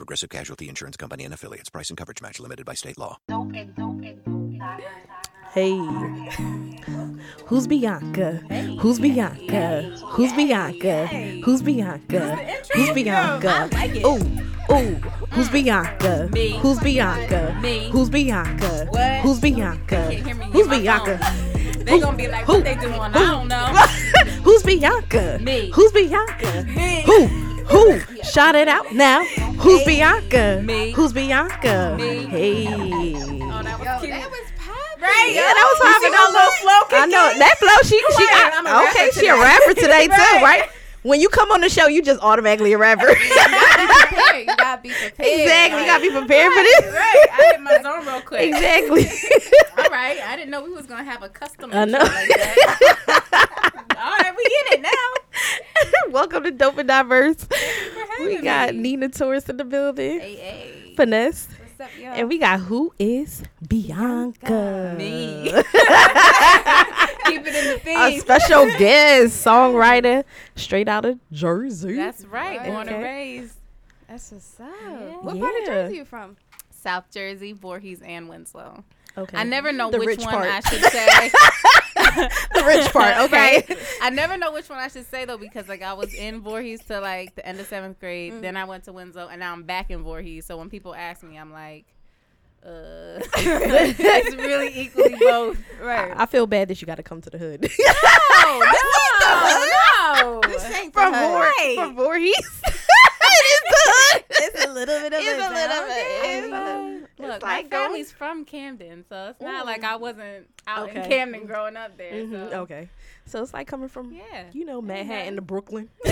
Progressive Casualty Insurance Company and affiliates. Price and coverage match limited by state law. Hey, who's Bianca? Who's Bianca? Who's Bianca? Who's Bianca? Who's Bianca? Oh, oh, who's mm. Bianca? Who's Bianca? Who's Bianca? Who's Bianca? Who's Bianca? They gonna be like, what they doing? I don't know. Who's Bianca? Me. Who's Bianca? Who? Who? shot it out now. Who's Bianca? Me. Who's Bianca? Me. Hey. Oh, that was cute. That was poppin'. Right? Yeah, that was You poppin'. see my little flow I know that flow. She she I'm got, okay. She a rapper today too, Right. Right? When you come on the show, you just automatically a rapper. You gotta be prepared. exactly. You gotta be Like, prepared for this. Right. I hit my zone real quick. Exactly. All right. I didn't know we was gonna have a custom. I know. Like that. All right, we in it now. Welcome to Dope and Diverse. for We got me. Neena Taurus in the building, Hey, hey. Finesse, What's up, y'all? and we got who is Bianca. Me. Keep it in the A special guest, songwriter, straight out of Jersey. That's right. Right. Born and raised. That's what's up. Yeah. What part of Yeah. Jersey you from? South Jersey, Voorhees, and Winslow. okay. I never know The which one part. I should say. the rich part. Okay. Right. I never know which one I should say though because like I was in Voorhees to like the end of seventh grade, Mm. then I went to Winslow, and now I'm back in Voorhees. So when people ask me, I'm like, uh, it's really equally both. Right. I feel bad that you got to come to the hood. No, no, no. from Right. From Voorhees. it is the hood. It's a little bit of It's it. a little bit. It's Okay. a- Look, It's my like going- family's from Camden, so it's not like I wasn't out in Camden growing up there. Mhm, So. Okay. So it's like coming from, Yeah. you know, Manhattan to. Brooklyn.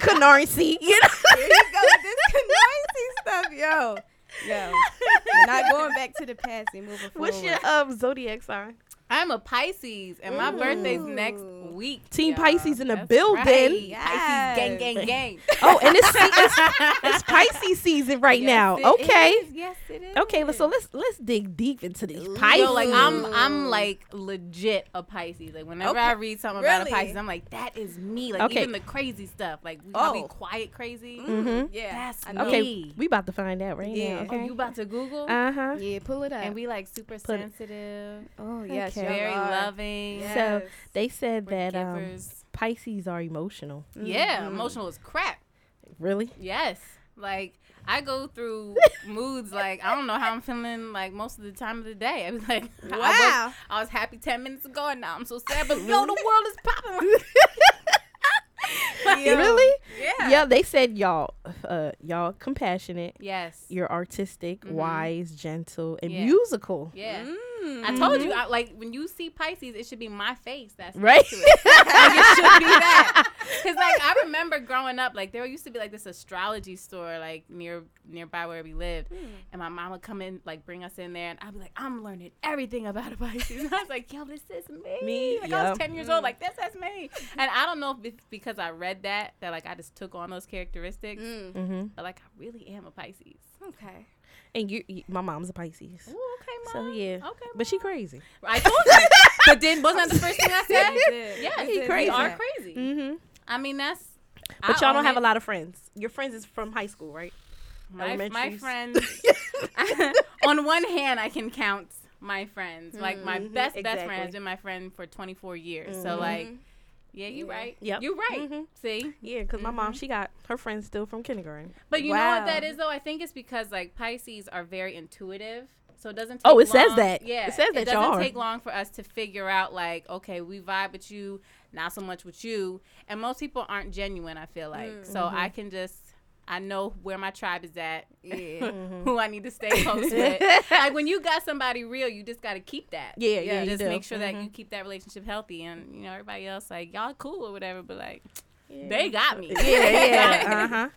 Canarsie, you know. You go this noisy stuff, yo. Yo. Not going back to the past. and moving forward. What's your um, zodiac sign? I'm a Pisces, and my birthday's next week. Team y'all. Pisces in the That's building. Right. Yes. Pisces, gang, gang, gang. Oh, and it's, it's it's Pisces season right Yes, now. it Okay. is. Yes, it is. Okay, so let's let's dig deep into these Pisces. Yo, like I'm, I'm like legit a Pisces. Like whenever Okay. I read something about a Pisces, I'm like, that is me. Like Okay. even the crazy stuff, like we gotta be Oh. quiet, crazy. Mm-hmm. Yeah. That's I know. okay, me. we about to find out right Yeah. now. Oh, Okay. you about to Google? Uh huh. Yeah, pull it up. and we like super it- sensitive, oh, yes. Okay. Y'all very are. loving. So they said we're that um. Pisces are emotional. yeah, Mhm. emotional is crap. Really? Yes. Like I go through moods like I don't know how I'm feeling like most of the time of the day. I was like, I was, Wow. I was happy ten minutes ago and now I'm so sad. But yo, the world is popping. Like, Really? Yeah. Yeah. They said y'all, uh, y'all compassionate. Yes. You're artistic, Mhm. wise, gentle, and Yeah. musical. yeah. Mm. I told you, I, like when you see Pisces, it should be my face. That's Right. it. like it should be that. Cause like I remember growing up, like there used to be like this astrology store like near nearby where we lived, and my mom would come in like bring us in there, and I'd be like, I'm learning everything about a Pisces. And I was like, Yo, this is me. Me, Like I was ten years old, like this is me. And I don't know if it's because I read that that like I just took on those characteristics, Mm. Mm-hmm. but like I really am a Pisces. Okay. And you, you, my mom's a Pisces. Ooh, okay, mom. So yeah, Okay, but she crazy. I told you. but then wasn't that the first thing I said? Yeah, he crazy. You are crazy. Mm-hmm. I mean, that's. But I y'all don't have it. a lot of friends. Your friends is from high school, right? My, my friends. on one hand, I can count my friends. Like my Mhm, best best exactly. friend has been my friend for 24 years. So Mhm. like, yeah, you Yeah. right. Yep. you right. Mhm. See, Yeah, because my mom, Mhm. she got her friends still from kindergarten. but you know what that is though? I think it's because like Pisces are very intuitive. So it doesn't. Take Oh, it says long- that. Yeah, It says that It doesn't y'all take long for us to figure out like, okay, we vibe with you, not so much with you, and most people aren't genuine. I feel like Mm. so Mm-hmm. I can just. I know where my tribe is at, Yeah. Mm-hmm. who I need to stay close with. Like when you got somebody real, you just got to keep that. Yeah, yeah, You you just make sure that Mhm. you keep that relationship healthy, and you know everybody else like y'all cool or whatever, but like They got me. Yeah, yeah. Uh huh.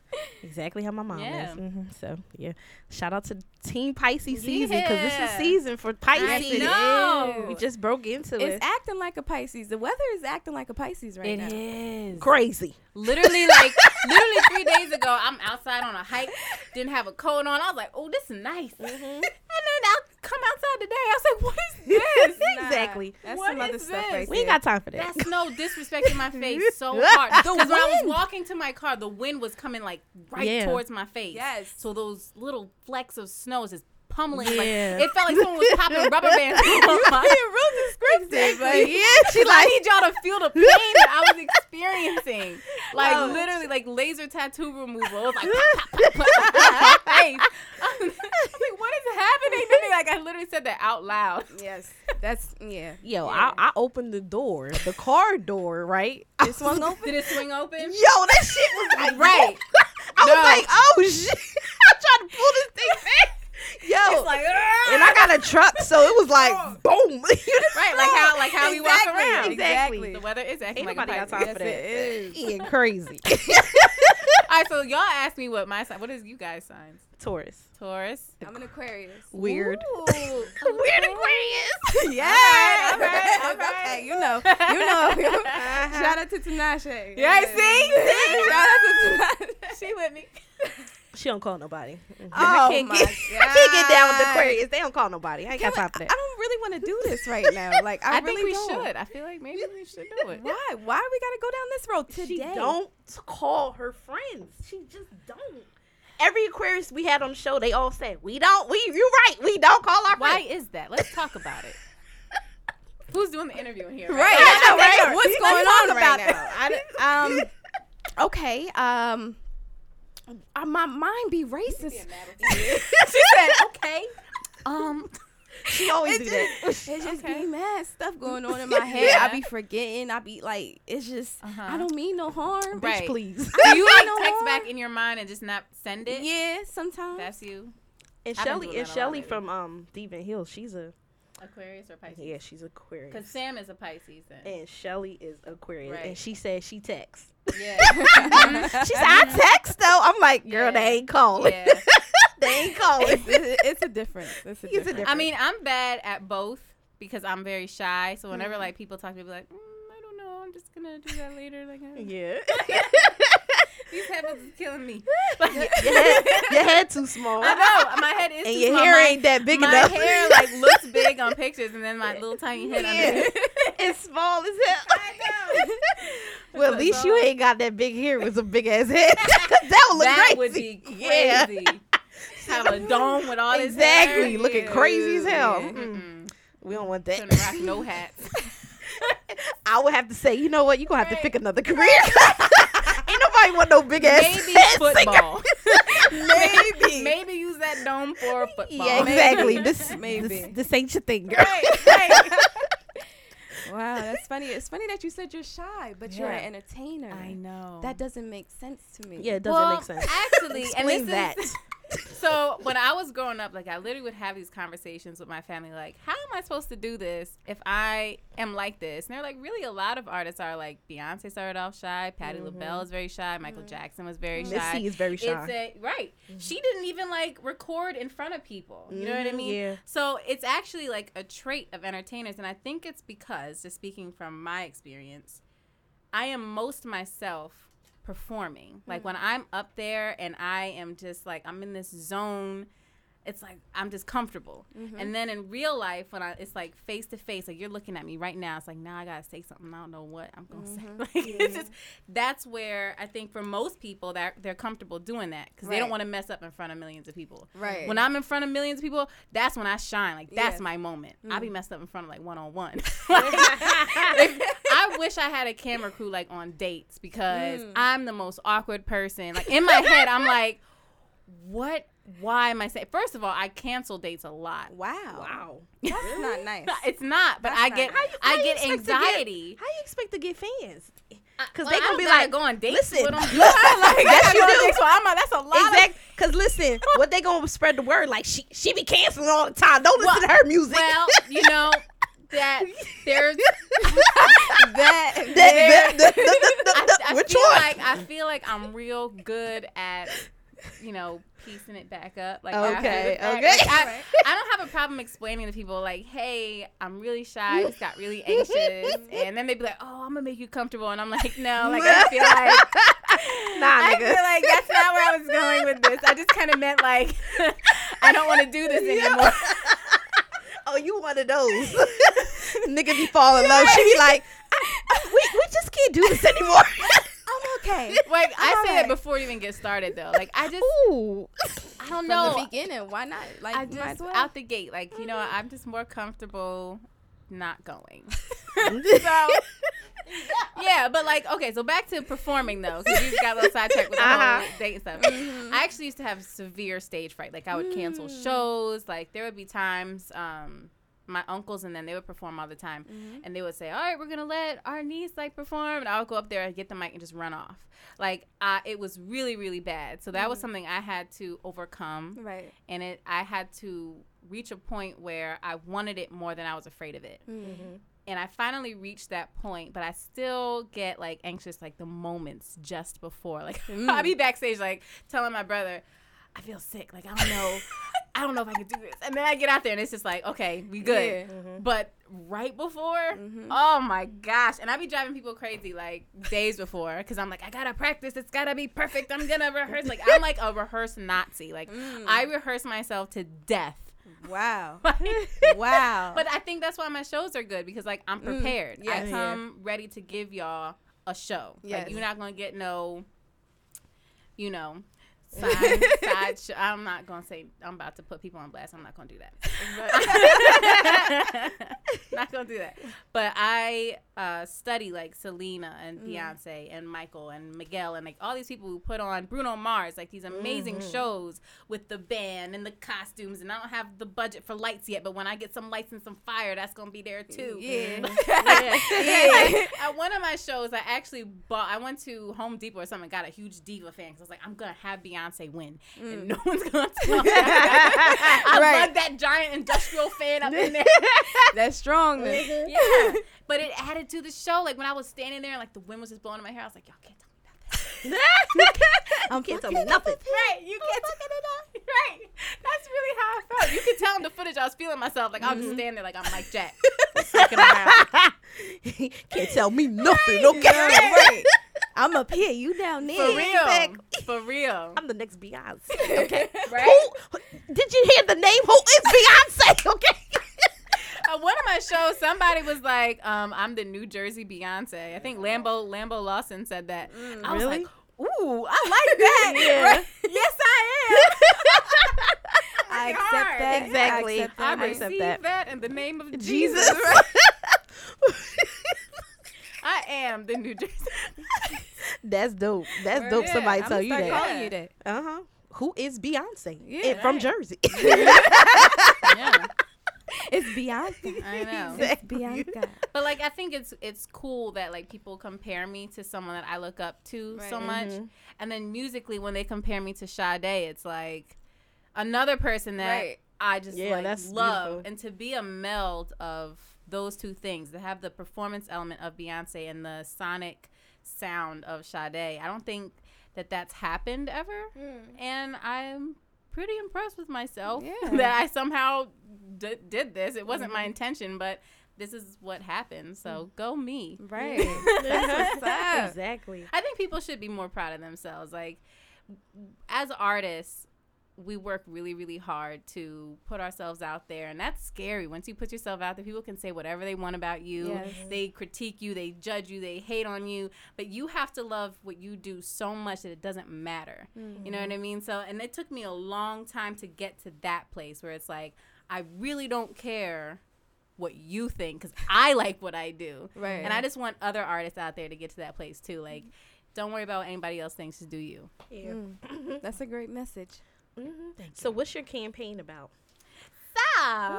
Exactly how my mom Yeah. is. hmm So yeah, shout out to Team Pisces season because this is season for Pisces. know. We just broke into It's it. It's acting like a Pisces. The weather is acting like a Pisces right It now. is. Crazy. Literally, like, literally three days ago, I'm outside on a hike, didn't have a coat on. I was like, oh, this is nice. Mm-hmm. And then I come outside today. I was like, what is this? Nah, exactly. That's What some other stuff this? right We ain't got time for that. That's no disrespect in my face so hard. Because when I was walking to my car, the wind was coming like right Yeah. towards my face. Yes. So those little flecks of snow is just pummeling. Yeah. Like it felt like someone was popping rubber bands. on my- real descriptive. Like, yeah, she I need y'all to feel the pain that I was experiencing. Like Wow. literally, like laser tattoo removal. It was like pop, pop, pop, pop, pop, my face. I was like, what is happening to me? Like I literally said that out loud. yes, that's yeah. yo, Yeah. I, I opened the door, the car door, right? I It swung open. Did it swing open? Yo, that shit was like Right. I No. was like, oh shit! I tried to pull this thing back. Yo, like, and I got a truck, so it was like boom. right, like how like how we walk around. Exactly. The weather is acting Ain't like nobody a got time for Yes, that. it is. Ian crazy. All right, so y'all asked me what my sign. What is you guys' signs? Taurus. Taurus. I'm an Aquarius. Weird. Ooh, Weird Aquarius. Yeah. all right, all right. Okay, you know, you know. Shout out to Tinashe. Yeah, I see? Shout out to Tinashe. She with me. She don't call nobody. Oh I can't my get, I can't get down with the Aquarius. They don't call nobody. I ain't got time for I don't really want to do this right now. Like I, I, really think we don't. should. I feel like maybe we should do it. Why? Why we gotta go down this road today? She don't call her friends. She just don't. Every Aquarius we had on the show, they all said, "We don't. We, you right. We don't call our Why friends." is that? Let's talk about it. Who's doing the interview in here? Right. I know, I know, right? What's going on about right now? I um. Okay. Um. Uh, my mind be racist. she said, "Okay." Um, She always It do just, that. it just Okay. be mad stuff going on in my head. I be forgetting. I be like, it's just, Uh-huh. I don't mean no harm. Right. Please. do you like No text more. back in your mind and just not send it? Yeah, sometimes. That's you, And I've Shelly and that a lot Shelly from um Devon Hill, she's a Aquarius or Pisces? yeah, she's Aquarius. Because Sam is a Pisces. Then. and Shelly is Aquarius, Right. and she said she texts. Yeah. She said I text though. I'm like, girl, Yeah. they ain't calling. yeah. they ain't calling. it's, it's, it's a difference. It's a It's a difference. difference. I mean, I'm bad at both because I'm very shy. So whenever Mm-hmm. like people talk to me, be like, mm, I don't know. I'm just gonna do that later. Like, yeah. these headphones is killing me. your, head, your head too small. I know my head is And your small. hair my, ain't that big my enough. My hair like looks big on pictures, and then my little tiny head Yeah. it's small as hell. I know. Well, at least you ain't got that big hair with a big ass head. that would look that crazy. would be Yeah. crazy. Have a dome with all this Exactly, looking Yeah. crazy as hell. Mm-mm. Mm. We don't want Couldn't that. rock no hats. I would have to say, you know what? You're gonna have to pick another career. Ain't nobody want no big ass Maybe head football. Maybe. Maybe use that dome for football. Yeah, exactly. This Maybe. this, this ain't your thing, girl. Right, right. Wow, that's funny. It's funny that you said you're shy, but you're an entertainer. I know. That doesn't make sense to me. Yeah, it doesn't well, make sense. Actually, and Explain this that. is so when I was growing up, like I literally would have these conversations with my family, like, how am I supposed to do this if I am like this? And they're like, really, a lot of artists are like Beyonce started off shy, Patti LaBelle mm-hmm. is very shy, Michael mm-hmm. Jackson was very mm-hmm. shy. Missy is very shy. It's a right. She didn't even like record in front of people. You know what I Mhm, mean? yeah. So it's actually like a trait of entertainers, and I think it's because, just speaking from my experience, I am most myself performing. Like hmm. when I'm up there and I am just like I'm in this zone. It's like I'm just comfortable, mm-hmm. and then in real life, when I it's like face to face, like you're looking at me right now. It's like now I gotta say something. I don't know what I'm gonna say. Mm-hmm. Like it's just that's where I think for most people that they're comfortable doing that because they don't want to mess up in front of millions of people. Right. When I'm in front of millions of people, that's when I shine. Like that's Yeah. my moment. I'll Mm. be messed up in front of like one on one. I wish I had a camera crew like on dates because Mm. I'm the most awkward person. Like in my head, I'm like, what? Why am I saying? First of all, I cancel dates a lot. Wow. Wow. That's not nice. It's not, but That's I get nice. How you- I how you get expect to get- anxiety. How you expect to get fans? Because Well, they I gonna be like, go on dates listen, with 'em. listen, like, yes gotta you go do. dates with 'em. I'm a- That's a lot. Exactly. Because listen, what they gonna spread the word? Like she she be canceling all the time. Don't listen to her music. Well, you know that there's that, That- that- that- that- I, I Which feel one? like I feel like I'm real good at you know piecing it back up. Like Okay, okay. Like, I, I don't have a problem explaining to people like, hey, I'm really shy. I just got really anxious, and then they'd be like, oh, I'm gonna make you comfortable, and I'm like, no, like I feel like. Nah, I nigga. feel like that's not where I was going with this. I just kind of meant like, I don't want to do this anymore. Oh, you one of those. Nigga be falling low. She be like, we, we just can't do this anymore. I'm okay. Like I I'm say alright. it before you even get started though. Like I just, Ooh. I don't From know. the beginning, why not? Like, I might just as well. out the gate, like you know, mm-hmm. I'm just more comfortable not going. so, yeah, but like okay, so back to performing though, because you got a little sidetracked with the Uh-huh. whole date and stuff. Mm-hmm. I actually used to have severe stage fright. Like I would cancel Mm. shows. Like there would be times. Um, my uncles and then they would perform all the time, Mm-hmm. and they would say, "All right, we're gonna let our niece like perform," and I would go up there and get the mic and just run off. Like I, it was really really bad. So that was something I had to overcome right. and it I had to reach a point where I wanted it more than I was afraid of it. Mm-hmm. And I finally reached that point, but I still get like anxious like the moments just before. Like I'll be mm. backstage like telling my brother, I feel sick. Like I don't know. I don't know if I can do this. And then I get out there and it's just like, okay, we good. Yeah. But right before, mm-hmm. oh my gosh. And I be driving people crazy like days before because I'm like, I gotta practice. It's gotta be perfect. I'm gonna rehearse. Like, I'm like a rehearse Nazi. Like, mm. I rehearse myself to death. Wow. Like, wow. but I think that's why my shows are good because like I'm mm, prepared. I yes. come ready to give y'all a show. Like you're not gonna get no, you know, side side. Show. I'm not gonna say I'm about to put people on blast. I'm not gonna do that. not gonna do that. But I uh, study like Selena and Beyonce and Michael and Miguel and like all these people who put on Bruno Mars like these amazing shows with the band and the costumes. And I don't have the budget for lights yet, but when I get some lights and some fire, that's gonna be there too. Yeah. At- At one of my shows, I actually bought. I went to Home Depot or something, got a huge diva fan because I was like, I'm gonna have Beyonce win, and mm. no one's gonna tell me. I Right. lug that giant industrial fan up in there. That's strong. then. Mm-hmm. yeah, but it added to the show. Like when I was standing there, and like the wind was just blowing in my hair, I was like, y'all can't tell me about that. I'm can't tell me nothing. Right, you can't tell me Right, that's really how I felt. You could tell in the footage I was feeling myself. Like I was just mm-hmm. standing there, like I'm Mike Jack. Can't tell me nothing, okay? Yeah, right. I'm up here. You down there. For real, Exactly. for real. I'm the next Beyonce. Okay. Right? Who? Did you hear the name? Who is Beyonce? Okay. At one of my shows, somebody was like, um, "I'm the New Jersey Beyonce." I think Lambo Lambo Lawson said that. I was really? like, "Ooh, I like that." Yeah. Right? Yes, I am. I accept that. Exactly. I accept I that. I accept receive that. that. in the name of Jesus. Jesus. I am the New Jersey. That's dope. That's Word, dope. yeah, Somebody I'ma tell you that. calling you that. Uh huh. Who is Beyonce? Yeah, And from. Jersey. yeah, It's Bianca. I know. It's Bianca. But like I think it's it's cool that like people compare me to someone that I look up to so Right. much. And then musically when they compare me to Sade, it's like another person that Right. I just Yeah, like love. beautiful. And to be a meld of those two things, to have the performance element of Beyonce and the sonic sound of Sade, I don't think that that's happened ever. Hmm. And I'm pretty impressed with myself Yeah. that I somehow d- did this. It wasn't my mm-hmm. intention, but this is what happened. So mm. go me. Right. That's what's up. exactly. I think people should be more proud of themselves. Like as artists, we work really, really hard to put ourselves out there, and that's scary. Once you put yourself out there, people can say whatever they want about you. Yes. They critique you, they judge you, they hate on you, but you have to love what you do so much that it doesn't matter. Mm-hmm. You know what I mean? So, and it took me a long time to get to that place where it's like I really don't care what you think because I like what I do. Right. And I just want other artists out there to get to that place too. Like, don't worry about what anybody else thinks. Just do you. Yeah. That's a great message. Mm-hmm. So, what's your campaign about? So, I'm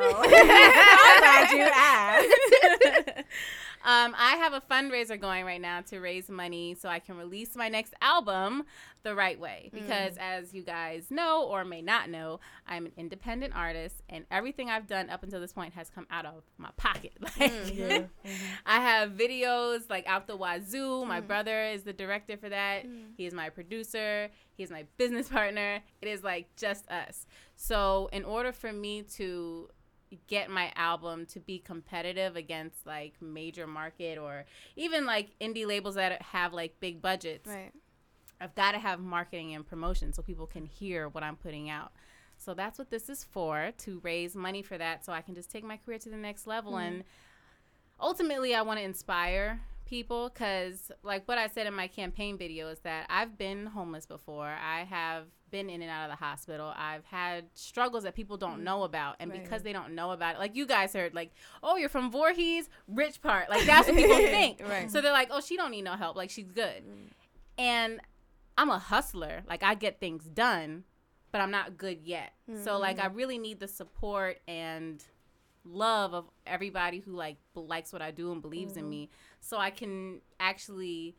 glad you asked. Um, I have a fundraiser going right now to raise money so I can release my next album the right way. Mm. Because as you guys know or may not know, I'm an independent artist, and everything I've done up until this point has come out of my pocket. Like, mm, mm-hmm. I have videos like out the wazoo. My mm. brother is the director for that. He is my producer. He's my business partner. It is like just us. So in order for me to get my album to be competitive against like major market or even like indie labels that have like big budgets, Right. I've got to have marketing and promotion so people can hear what I'm putting out. So that's what this is for to raise money for that so I can just take my career to the next level mm-hmm. and ultimately I want to inspire people cuz like what I said in my campaign video is that I've been homeless before. I have been in and out of the hospital. I've had struggles that people don't mm. know about and Right. because they don't know about it like you guys heard like oh you're from Voorhees, rich part. Like that's what people think. Right. So they're like oh she don't need no help. Like she's good. Mm. And I'm a hustler. Like I get things done, but I'm not good yet. So like I mm. really need the support and love of everybody who like b- likes what I do and believes in mm-hmm. me, so I can actually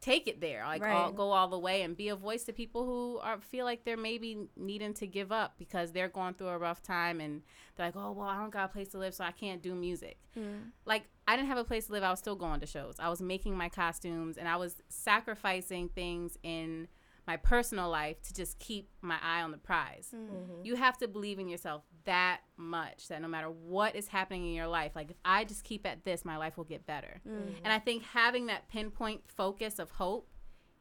take it there. Like all, Right. go all the way and be a voice to people who are feel like they're maybe needing to give up because they're going through a rough time and they're like, oh well, I don't got a place to live, so I can't do music mm. like I didn't have a place to live. I was still going to shows. I was making my costumes and I was sacrificing things in my personal life to just keep my eye on the prize. You have to believe in yourself that much that no matter what is happening in your life, like if I just keep at this, my life will get better. And I think having that pinpoint focus of hope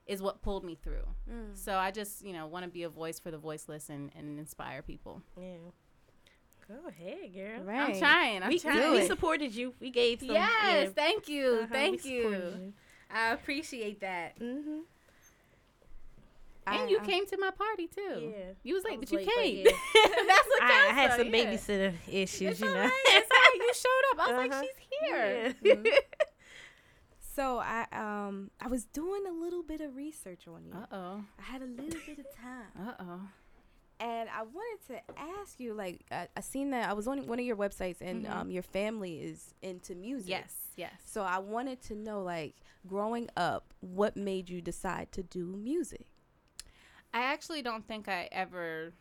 is what pulled me through. So I just, you know, want to be a voice for the voiceless and, and inspire people. Yeah. Go ahead, girl. Right. I'm trying. I'm We, trying. we supported you. We gave some. Yes, yeah, thank you. uh-huh, Thank we you. I appreciate that. Mm-hmm. And I- you I- came to my party too. Yeah. You was late, was but you late, but came. yeah. That's what I, I had some yeah. babysitter issues, It's you know. right. It's right. You showed up. I was Uh-huh. like, she's here. Yeah. So I um I was doing a little bit of research on you. Uh oh. I had a little bit of time, Uh oh. and I wanted to ask you. Like I, I seen that I was on one of your websites, and Mhm. um your family is into music. Yes. Yes. So I wanted to know, like, growing up, what made you decide to do music? I actually don't think I ever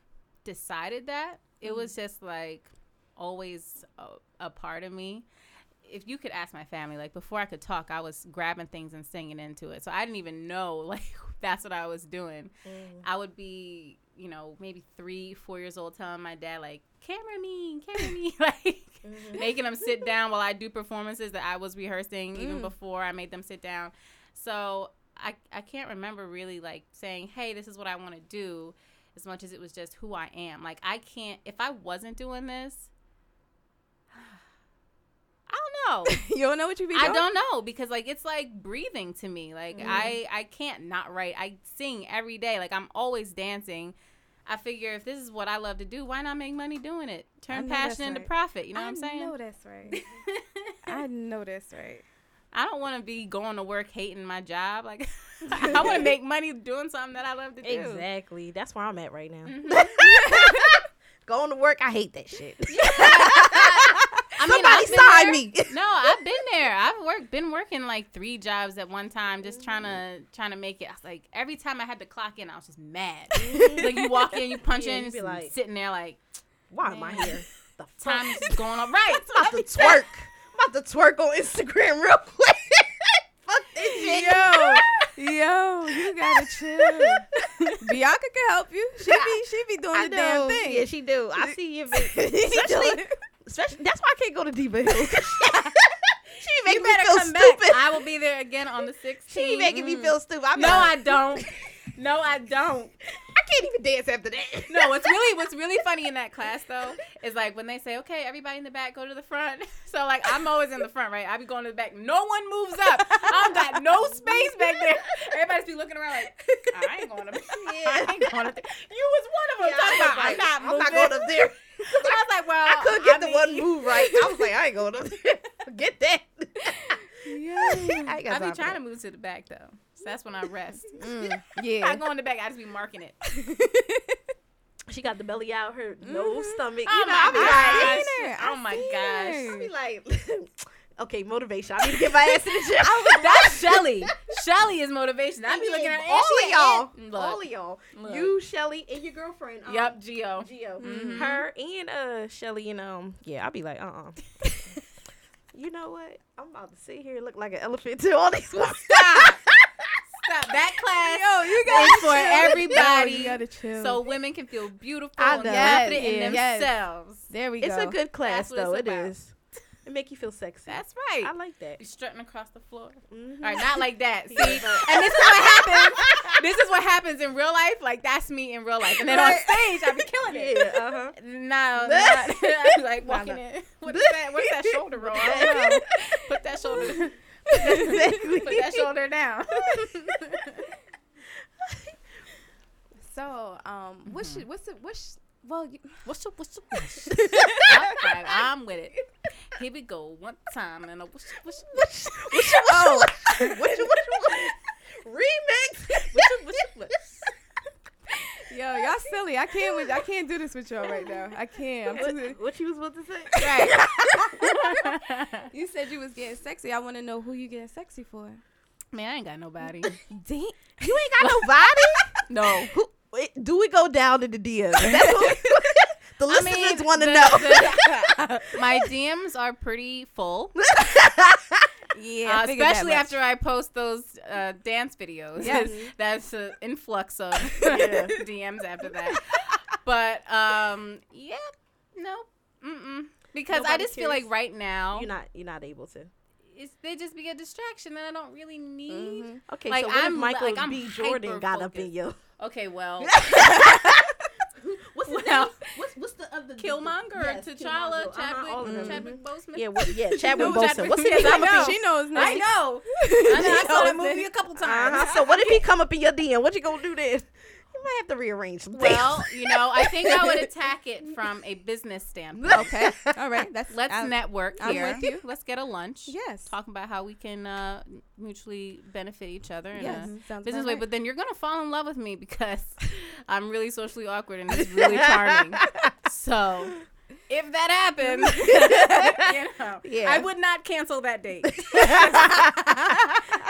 decided that. It was mm. just like always a, a part of me. If you could ask my family, like before I could talk, I was grabbing things and singing into it. So I didn't even know like that's what I was doing. Mm. I would be, you know, maybe three, four years old, telling my dad like, "Camera me, camera me," like mm-hmm. making them sit down while I do performances that I was rehearsing even mm. before I made them sit down. So I I can't remember really like saying, "Hey, this is what I want to do," as much as it was just who I am. Like I can't if I wasn't doing this. I don't know. you don't know what you be doing? I don't know because like it's like breathing to me. Like Mm. I I can't not write. I sing every day. Like I'm always dancing. I figure if this is what I love to do, why not make money doing it? Turn passion into right. profit. You know what I I'm saying? I know that's right. I know that's right. I don't want to be going to work hating my job. Like I want to make money doing something that I love to do. Exactly. That's where I'm at right now. Mhm. Going to work, I hate that shit. I mean, Somebody sign me. No, I've been there. I've worked, been working like three jobs at one time, just trying Mm-hmm. to trying to make it. I was like, every time I had to clock in, I was just mad. like you walk in, you punch Yeah, in, you be like, sitting there like Why am I here? The time is going on. Right. I'm about to twerk. I'm about to twerk on Instagram real quick. fuck this shit. Yo, yo, you gotta chill. Bianca can help you. She be she be doing I the damn thing. Yeah, she do. I see you. She Especially, doing- especially that's why I can't go to Diva Hill. she be making me feel stupid. Back. I will be there again on the 16th. she be making me Mm. feel stupid. I'm No, like, I don't. No, I don't. I can't even dance after that. No, what's really what's really funny in that class though is like when they say, "Okay, everybody in the back, go to the front." So like I'm always in the front, right? I be going to the back. No one moves up. I don't got no space back there. Everybody's be looking around like, I ain't going up. Yeah. I ain't going up there. You was one of them. Yeah, talking about, like, I'm not I'm not going up there. I was like, well, I couldn't get the mean- one move right. I was like, I ain't going up there. Forget that. Yeah. I, I be trying to move to the back though. So that's when I rest. Mm, I go in the back. I just be marking it. She got the belly out, her no Mhm. stomach. Oh you know, my I be gosh. like, her. Oh I my gosh. her. I be like, Okay, motivation. I need to get my ass in the gym. That's Shelly. Shelly is motivation. I'd be looking at all of a y'all, ant. Look. all of y'all, Look. you, Shelly, and your girlfriend. Um, Yep, Geo. Geo, Mhm. her and uh Shelly and um yeah, I'll be like uh uh You know what? I'm about to sit here and look like an elephant to all these. Stop. Stop. That class Yo, you is for chill. everybody. Yo, you gotta chill. so women can feel beautiful I and know. confident in Yes, yes. themselves. there we go. It's a good class though. it's It about. is. It make you feel sexy. That's right. I like that. You're strutting across the floor. Mhm. All right, not like that. See, and this is what happens. This is what happens in real life. Like that's me in real life, and then on stage I be killing it. Yeah, uh huh. No, not, I be like Nah, walking nah. in. What's that? What's that shoulder roll? I don't know. Put that shoulder. Exactly. Put that shoulder down. so, um, what should what's the what? Sh- well, you, What's up? What's? What's up? I'm with it. Here we go. One time and a what's up? What's? What's your, what's your, oh, what's your, what's your, remix? What's up? What's? What's? Yo, y'all silly. I can't with I can't do this with y'all right now. I can't. I'm too, What, what you was about to say? Right. you said you was getting sexy. I want to know who you getting sexy for. Man, I ain't got nobody. Damn. You ain't got nobody. No. Who, wait, do we go down to the DMs? That's what the I listeners mean, want to know. the- my DMs are pretty full, Yeah, uh, I especially after I post those uh, dance videos. Yes. that's an influx of Yeah. DMs after that. But um, yeah, no, mm-mm. Because I Nobody just feel like right now You're not. You're not able to. it's, they just be a distraction that I don't really need. Mhm. Okay, Like, so what I'm- if Michael like, B. Jordan got up in hyper-focused. Okay, well, What's his name? What's what's the other? Killmonger, Yes, T'Challa, Killmonger, uh-huh, Chadwick, all of them. Chadwick Boseman. Yeah, what, yeah, Chadwick No, Boseman. What's if Yes, he I come up know. She knows. I know. I know. I saw knows that movie a couple times. Uh-huh. So what if he come up in your DM? What you gonna do then? You might have to rearrange some things. Well, you know, I think I would attack it from a business standpoint. Okay. All right. That's Let's I- network I'm here. with you. Let's get a lunch. Yes. Talk about how we can uh, mutually benefit each other in Yes. a business way. right. But then you're gonna fall in love with me because I'm really socially awkward and it's really charming. so if that happens, you know, Yeah. I would not cancel that date.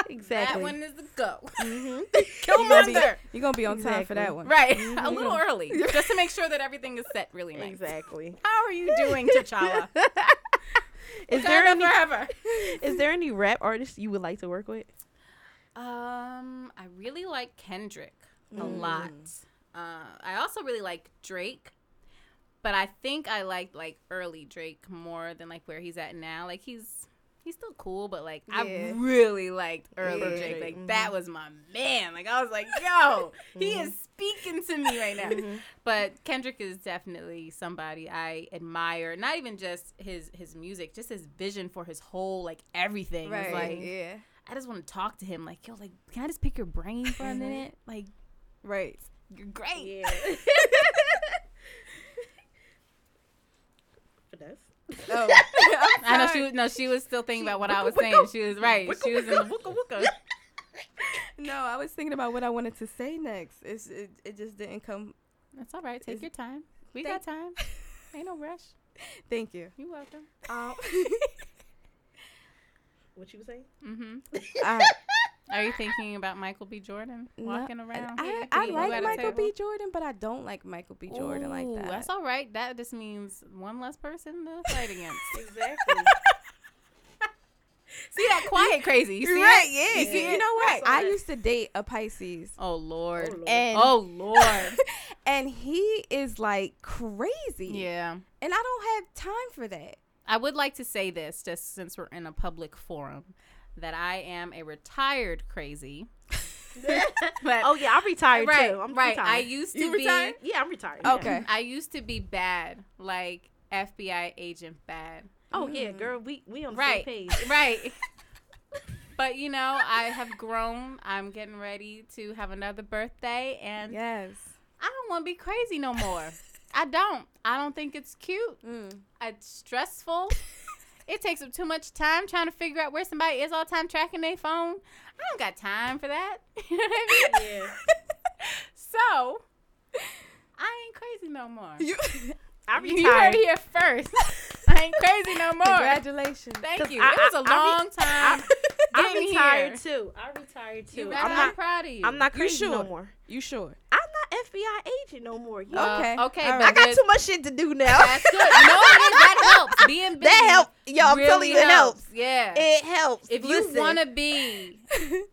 exactly. That one is a go. Mhm. Killmonger. You're gonna be on time for that one. Right, a little early, just to make sure that everything is set really nice. Exactly. How are you doing, T'Challa? Is there any forever? is there any rap artist you would like to work with? Um, I really like Kendrick a lot. Uh, I also really like Drake, but I think I like like early Drake more than like where he's at now. Like he's he's still cool, but like I really liked early Yeah. Drake. Like Drake, that mm-hmm. was my man. Like I was like, yo, he mm-hmm. is speaking to me right now. Mm-hmm. But Kendrick is definitely somebody I admire. Not even just his his music, just his vision for his whole like everything. Right. like yeah. I just want to talk to him. Like, yo, like, can I just pick your brain for a minute? Like, Right. you're great. Yeah. Finesse. Oh. I know she was no, she was still thinking about what I was saying. She was right. She was in the wooka wooka. No, I was thinking about what I wanted to say next. It's, it, it just didn't come. That's all right. Take Is- your time. We Thank- got time. Ain't no rush. Thank you. You're welcome. Um, what you was saying? Mm-hmm. I, Are you thinking about Michael B. Jordan no, walking around? I, I You like Michael table? B. Jordan, but I don't like Michael B. Jordan like that. That's all right. That just means one less person to fight against. Exactly. see that quiet crazy? You see right, it? yeah. You see You know what? I I used to date a Pisces. Oh Lord. Oh, Lord. And Oh Lord. and he is like crazy. yeah. And I don't have time for that. I would like to say this, just since we're in a public forum, that I am a retired crazy. but oh yeah, I'm retired right, too. I'm right. Retired. I used to You be. retired? yeah, I'm retired. Okay. I used to be bad, like FBI agent bad. Oh yeah, girl, we we on the Right, same page. right. but you know, I have grown. I'm getting ready to have another birthday, and Yes. I don't want to be crazy no more. I don't. I don't think it's cute. Mm. It's stressful. It takes up too much time trying to figure out where somebody is all the time tracking their phone. I don't got time for that. You know what I mean? Yeah. So, I ain't crazy no more. You, I You heard retired. it here first. I ain't crazy no more. Congratulations. Thank 'Cause you. I- it was a I- I re- long time. I getting retired here. too. I retired too. You I'm I'm not. proud of you. I'm not You crazy no more. You sure? I'm not FBI agent no more. You Uh, Okay. Okay. Right. I got there's- too much shit to do now. That's good. You know what it is? That helps. Being busy. that help. Yo, I'm really telling you, it helps. Yeah. It helps. if Listen, you want to be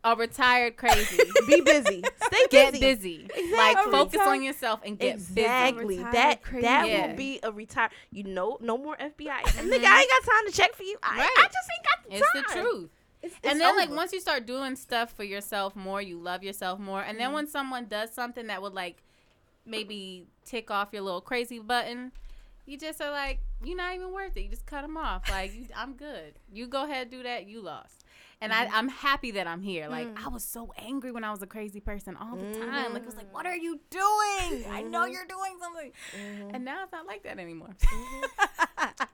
a retired crazy, be busy, stay get busy. busy. Exactly. Like focus retired- on yourself and get Exactly. Retired That crazy. that Yeah. will be a retire. You know, no more FBI. And nigga, I ain't got time to check for you. I, Right. I just ain't got the busy. It's the time. truth. It's, and then like once you start doing stuff for yourself more, you love yourself more. And Mm-hmm. then when someone does something that would like maybe tick off your little crazy button, you just are like, you're not even worth it. You just cut them off. Like I'm good. You go ahead do that. You lost. And Mm-hmm. I, I'm happy that I'm here. Like Mm. I was so angry when I was a crazy person all the time. Like it was like, what are you doing? I know Mm-hmm. you're doing something. And now it's not like that anymore.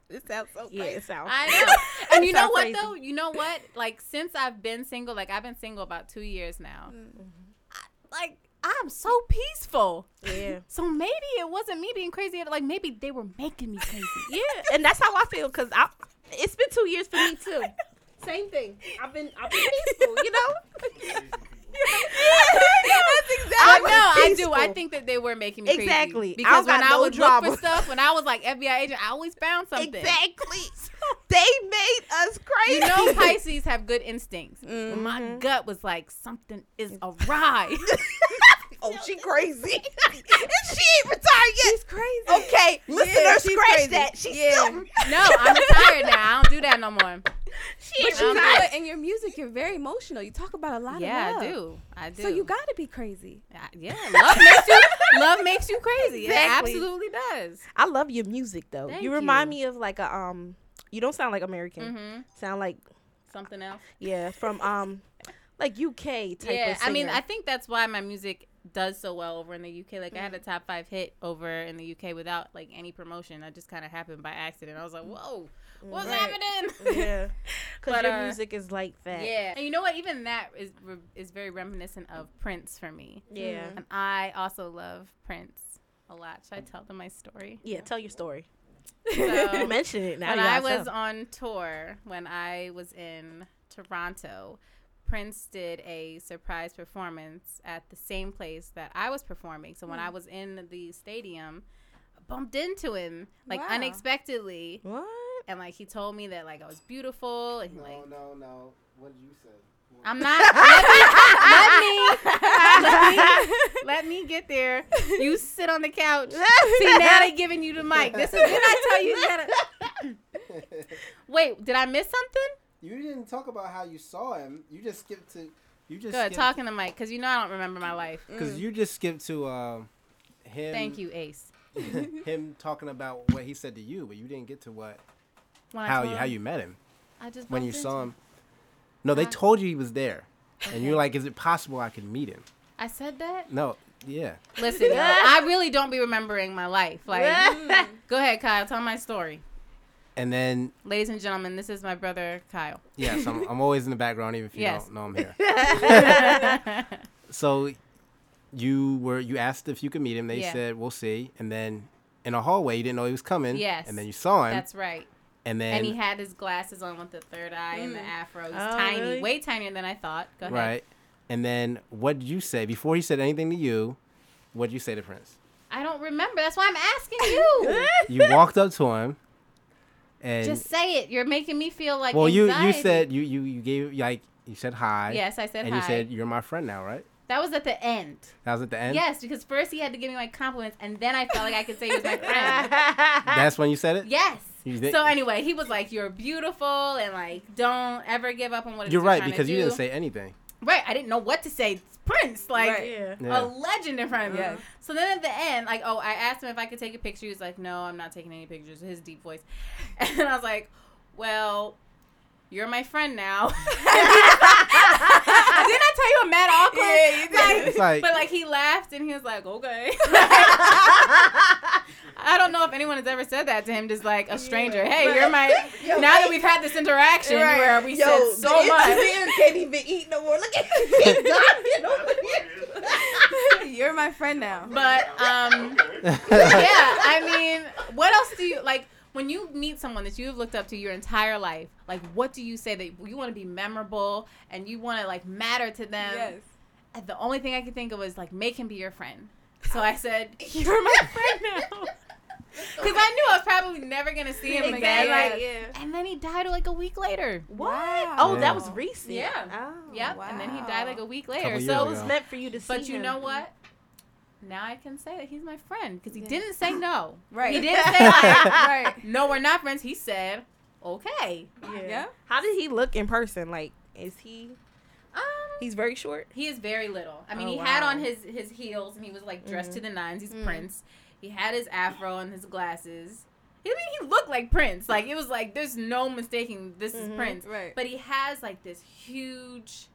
It sounds so crazy. yeah, it sounds. I know. And you know what crazy. though? You know what? Like since I've been single, like I've been single about two years now. Mm-hmm. I- like I'm so peaceful. yeah. So maybe it wasn't me being crazy. Like maybe they were making me crazy. Yeah, and that's how I feel because I. It's been two years for me too. Same thing. I've been I've been peaceful, you know. That's exactly. I know, I do. I think that they were making me crazy. Exactly. I Because don't when got I no would look for stuff, when I was like FBI agent, I always found something. Exactly. they made us crazy. You know, Pisces have good instincts. Mm-hmm. My gut was like something is awry. Oh, she crazy. and she ain't retired yet. She's crazy. Okay, listener, she's scratch crazy. that. She's Yeah. still. no, I'm retired now. I don't do that no more. She But you know retired. what? In your music, you're very emotional. You talk about a lot Yeah, of love. Yeah, I do. I do. So you gotta be crazy. Uh, yeah, love makes you love makes you crazy. Exactly. It absolutely does. I love your music though. Thank you remind you. me of like a um. You don't sound like American. hmm Sound like Something else. yeah from um like UK type yeah, of I mean. I think that's why my music does so well over in the UK. Like, I had a top five hit over in the UK without like any promotion. That just kind of happened by accident. I was like, whoa, what's Right. happening? yeah, because your uh, music is like that. Yeah, and you know what? Even that is is very reminiscent of Prince for me. yeah, And I also love Prince a lot. Should I tell them my story? yeah. Tell your story. So, mention it now. when I was on tour, when I was in Toronto, Prince did a surprise performance at the same place that I was performing. So when Hmm. I was in the stadium, I bumped into him like Wow. unexpectedly, what? and like he told me that like I was beautiful, and he No, like no, no. What did you say? I'm not. Let me, let me, let me, let me get there. You sit on the couch. See now they giving you the mic. This is when I tell you. you gotta, wait, did I miss something? You didn't talk about how you saw him. You just skipped to. You just Good, talking to Mike, because you know I don't remember my life. Because you just skipped to um, him. Thank you, Ace. him talking about what he said to you, but you didn't get to what When how told you how you met him I just when you saw into him. No, they Huh? told you he was there, and you're like, "Is it possible I could meet him?" I said that. No, yeah. Listen, I really don't be remembering my life. Like, go ahead, Kyle. Tell my story, And then ladies and gentlemen. This is my brother Kyle. yes, I'm, I'm always in the background even if you Yes. don't know I'm here. So you were you asked if you could meet him. They Yeah. said we'll see. And then in a hallway, you didn't know he was coming. Yes. And then you saw him. That's right. and then and he had his glasses on with the third eye and the mm. afro. He's Oh, tiny, really? way tinier than I thought. Go ahead. right. And then what did you say before he said anything to you? What did you say to Prince? I don't remember. That's why I'm asking you. You walked up to him, and Just say it. You're making me feel like. well, you you said you you you gave like you said hi. Yes, I said hi. and hi. you said you're my friend now, right? that was at the end. That was at the end. Yes, because first he had to give me my compliments, and then I felt like I could say he was my friend. That's when you said it. Yes. So anyway, he was like, "You're beautiful, and like, don't ever give up on what You're right because you didn't say anything. Right, I didn't know what to say. It's Prince, like Right. yeah. Yeah. a legend in front of me. Yes. Uh-huh. So then at the end, like, oh, I asked him if I could take a picture. He was like, "No, I'm not taking any pictures." His deep voice, and I was like, "Well, you're my friend now." Didn't I tell you I'm mad awkward? Yeah, you did. It's like- but like he laughed and he was like, "Okay." I don't know if anyone has ever said that to him, just like a stranger. Hey, you're my. Yo, now that we've had this interaction Right. where we Yo, said so the much. engineer can't even eat no more. Look at him. He's dying over here. You're my friend now. But um, yeah, I mean, what else do you like when you meet someone that you've looked up to your entire life? Like, what do you say that you want to be memorable and you want to like matter to them? yes. And the only thing I could think of was like make him be your friend. So I said, "You're my friend now," because I knew I was probably never gonna see him again. Like, yeah. and then he died like a week later. What? Wow. Oh, that was recent. Yeah. Oh. Yep. And then he died like a week later. Couple years So It was ago. meant for you to see But you him. know what? Now I can say that he's my friend because he Yeah. didn't say no. Right. He didn't say like, right. no, we're not friends. He said, okay. Yeah. Yeah. How did he look in person? Like, is he? Um, He's very short. he is very little. I mean, Oh, he had on his his heels and he was like dressed to the nines. He's Mm. Prince. He had his afro and his glasses. I mean, he looked like Prince. Like it was like there's no mistaking this is Mhm. Prince. Right. But he has like this huge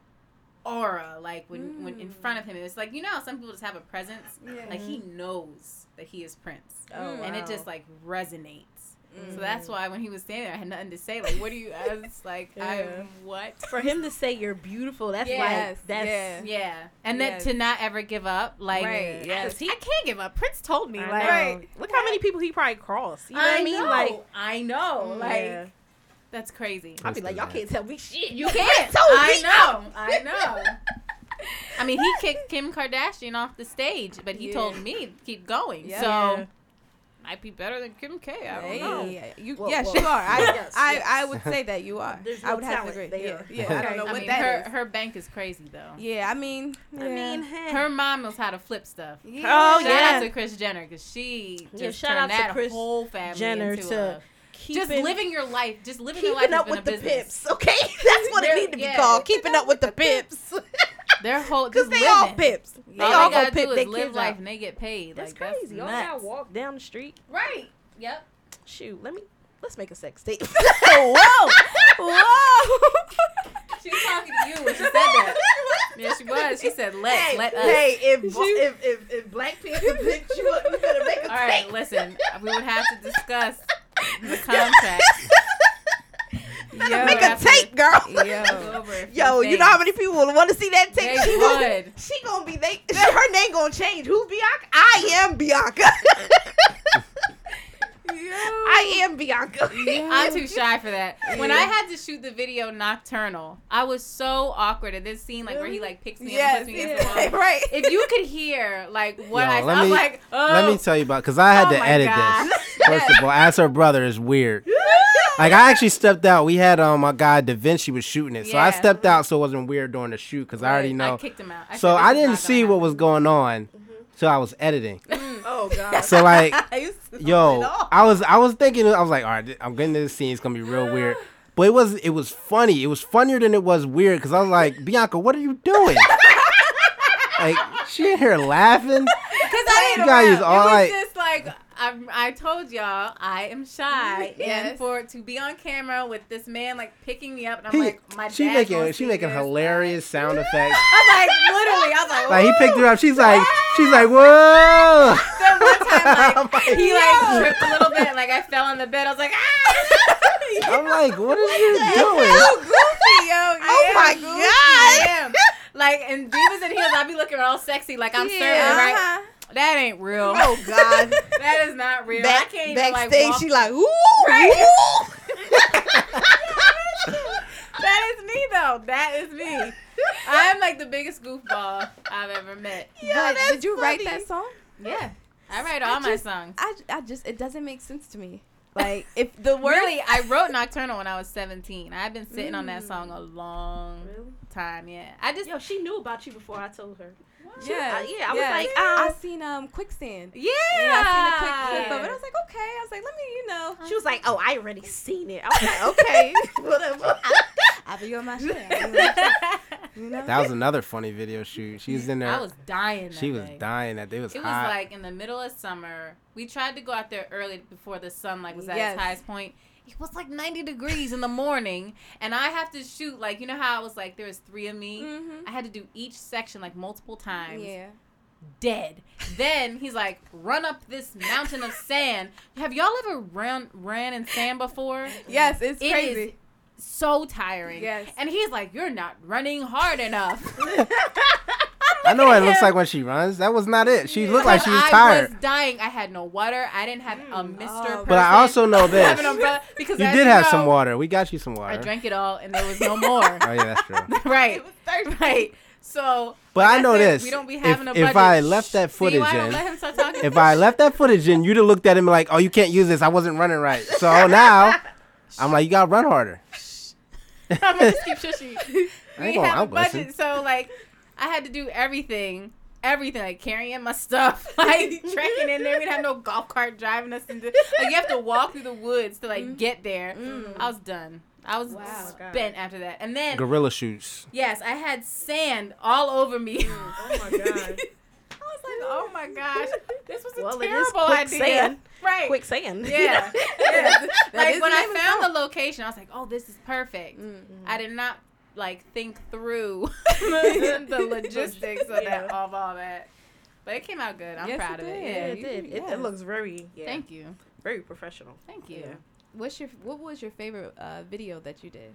aura, like when when in Mm. front of him. It's like you know how some people just have a presence. Yeah. Like he knows that he is Prince. Oh, and it just like resonates. Mm. So that's why when he was standing there, I had nothing to say. Like, what do you? I was like, Yeah. I what? For him to say you're beautiful, that's Yes, like that's yeah. Yeah, and Yes. then to not ever give up, like, Right, yes. he, I can't give up. Prince told me, I like. Right. Look how many people he probably crossed. You know I what I mean? know, Like, I know, like, yeah. that's crazy. I'd be like, y'all can't tell me shit. You can't. told I me. know. I know. I mean, he kicked Kim Kardashian off the stage, but he Yeah. told me keep going. Yeah. So Yeah. Might be better than Kim K. I don't know. Hey, you, Well, yes, well, you are. I, yes, I, yes. I would say that you are. There's I no would have to agree. there. Yeah, yeah. I don't know I what mean, that her is. her bank is crazy though. Yeah, I mean, yeah. I mean, hey. Her mom knows how to flip stuff. yeah. Oh, Shout yeah. out to Kris Jenner because she Yeah, just shout turned out to that Kris whole family Jenner into to a, just keeping- living your life, just living your life keeping up with the business. pips. Okay, that's what it They're- need to be called. Keeping up with the pips. Their whole Because just they all living. pips. They All all they go gotta pip do their is live life out. and they get paid. That's like, crazy. That's Y'all nuts. gotta walk down the street. Right. Yep. Shoot, let me let's make a sex tape. Whoa, whoa. She was talking to you when she said that. Yeah, she was. She said, "Let hey, let us." hey, if, if if if Black Panther picked you up, you better make a All right, tape. listen. We would have to discuss the contract. Better Yo. make a tape, girl. Go Yo. over Yo, you know how many people would want to see that tape? They she gonna, would. she gonna be they her name gonna change. Who's Bianca? I am Bianca. Yo. I am Bianca. I'm too shy for that. When I had to shoot the video Nocturnal, I was so awkward at this scene, like where he like picks me up and puts me against the wall. right. If you could hear like what Yo, I, let I'm me- like, oh, Let me oh. tell you about because I had Oh to edit God. this. First of all, as her brother is weird. Like I actually stepped out. We had um my guy Da Vinci was shooting it, so I stepped out so it wasn't weird during the shoot because I already I know. kicked him out. I so said, "This I is didn't not see gonna what was going on, so I was editing. Oh god. So like, I used to yo. I was I was thinking I was like, all right, I'm getting to this scene. It's gonna be real weird. But it was it was funny. It was funnier than it was weird because I was like, Bianca, what are you doing? like she in here laughing. Because I You didn't gotta use all It was like- just like I, I told y'all I am shy, Yes. and for to be on camera with this man like picking me up, and I'm He, like, my she dad making she making hilarious sound effects. I was like, literally, I was like, Like he picked her up. She's like she's like whoa. Then one time, I'm like, like, he like tripped a little bit, and like I fell on the bed. I was like, ah! I'm like, what are you doing? goofy, yo. Oh my I god. am. Like in Divas and Heels, I be looking all sexy, like I'm serving, right? Uh-huh. That ain't real. Oh god. That is not real. Back, I can't even, like, walk- she like, ooh, Right. ooh. that is me though. That is me. I'm like the biggest goofball I've ever met. Yo, but that's did you write that song? Yeah. I write all my just- songs. I, I just it doesn't make sense to me. Like if the word Really, I wrote Nocturnal when I was 17. I've been sitting on that song mm. a long time. Yeah. I just Yo, she knew about you before I told her. She- yeah, uh, yeah, I was yeah. like, I um, seen um quicksand. yeah. Yeah, I seen a quick clip of it. I was like, okay. I was like, let me, you know, She was like, "Oh, I already seen it." I was like, "Okay, whatever." I'll be on my shit. I'll be on my shit. You know? That was another funny video shoot. She was in there. I was dying. That she was day. dying that day. It was It was like in the middle of summer. We tried to go out there early before the sun like was at Yes. its highest point. It was like 90 degrees in the morning, and I have to shoot like you know how I was like there was three of me. Mhm. I had to do each section like multiple times. Yeah. Dead. Then he's like, run up this mountain of sand. Have y'all ever ran ran in sand before? Yes, it's It is crazy. so tiring. Yes. And he's like, you're not running hard enough. I'm know what it looks like when she runs. That was not it. She looked like she was I tired. was dying. I had no water. I didn't have a Mister. Oh, But I also know have this. an umbrella because You as did have know, some water. We got you some water. I drank it all, and there was no more. Oh yeah, that's true. right, right. So, But like I know said, this. We don't be If- having a if. I left that See footage why I don't in- let him start talking? If I left that footage in, you'd have looked at him like, "Oh, you can't use this. I wasn't running right." So now, I'm like, "You gotta run harder." I'm gonna just keep shushing. I We ain't gonna- have a I'm budget, listening. so like I had to do everything, everything like carrying my stuff, like trekking in there. We didn't have no golf cart driving us into. Like you have to walk through the woods to like mm-hmm. get there. Mm. I was done. I was Wow. spent after that, and then Gorilla shoots. yes, I had sand all over me. Mm, oh my god. I was like, oh my gosh, this was a Well, it is terrible idea. quicksand. Right. Quicksand. Yeah. yeah. Like when I name of the found song. the location, I was like, oh, this is perfect. Mm-hmm. I did not like think through the logistics of that of all that. But it came out good. I'm Yes, proud it of it. Yeah. Yeah, it did. It, yes. it looks very yeah, Thank you. very professional. Thank you. Yeah. What's your What was your favorite uh, video that you did?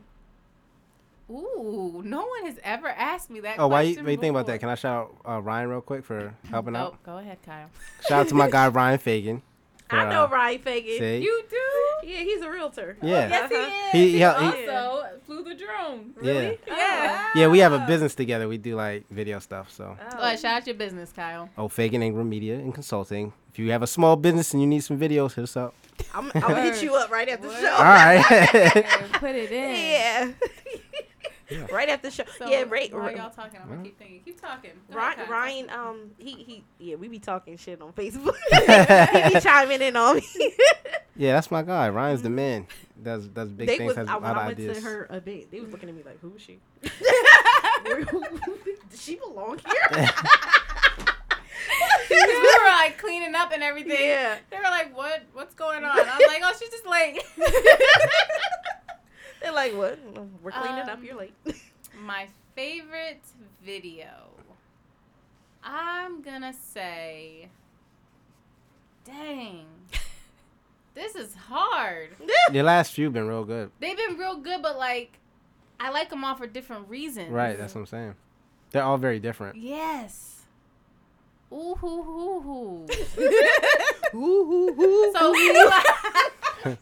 Ooh, no one has ever asked me that. Oh, why you, question what you think about that? Can I shout out uh, Ryan real quick for helping Oh, out? go ahead, Kyle. Shout out to my guy Ryan Fagan. For, I know Ryan Fagan. See? You do? Yeah, he's a realtor. Yeah. Yes, he Uh-huh. is. He- He, he- also flew the drone. Yeah. Yeah. Yeah, we have a business together. We do like video stuff. So, Oh. Well, shout out your business, Kyle. oh, Fagan Ingram Media and Consulting. If you have a small business and you need some videos, hit us up. I'm, I'm gonna hit you up right after the show. All right. Put it in. Yeah. Right after the show. So, yeah, right. While right. y'all talking, I'm gonna keep thinking. Keep talking. Go Ryan, Ryan, um, he he, yeah, we be talking shit on Facebook. he be chiming in on me. yeah, that's my guy. Ryan's the man. Does does big they things. was has I, a when lot I of went ideas. to her event. They was looking at me like, "Who is she? Does she belong here?" Because we were like cleaning up and everything. Yeah. They were like, "What? What's going on?" I was like, "Oh, she's just late." They're like, "What? We're cleaning up. Um, You're late." My favorite video. I'm gonna say, dang, this is hard. Your last few been real good. They've been real good, but like, I like them all for different reasons. Right, that's what I'm saying. They're all very different. Yes. Ooh hoo hoo hoo. Ooh, hoo, hoo. So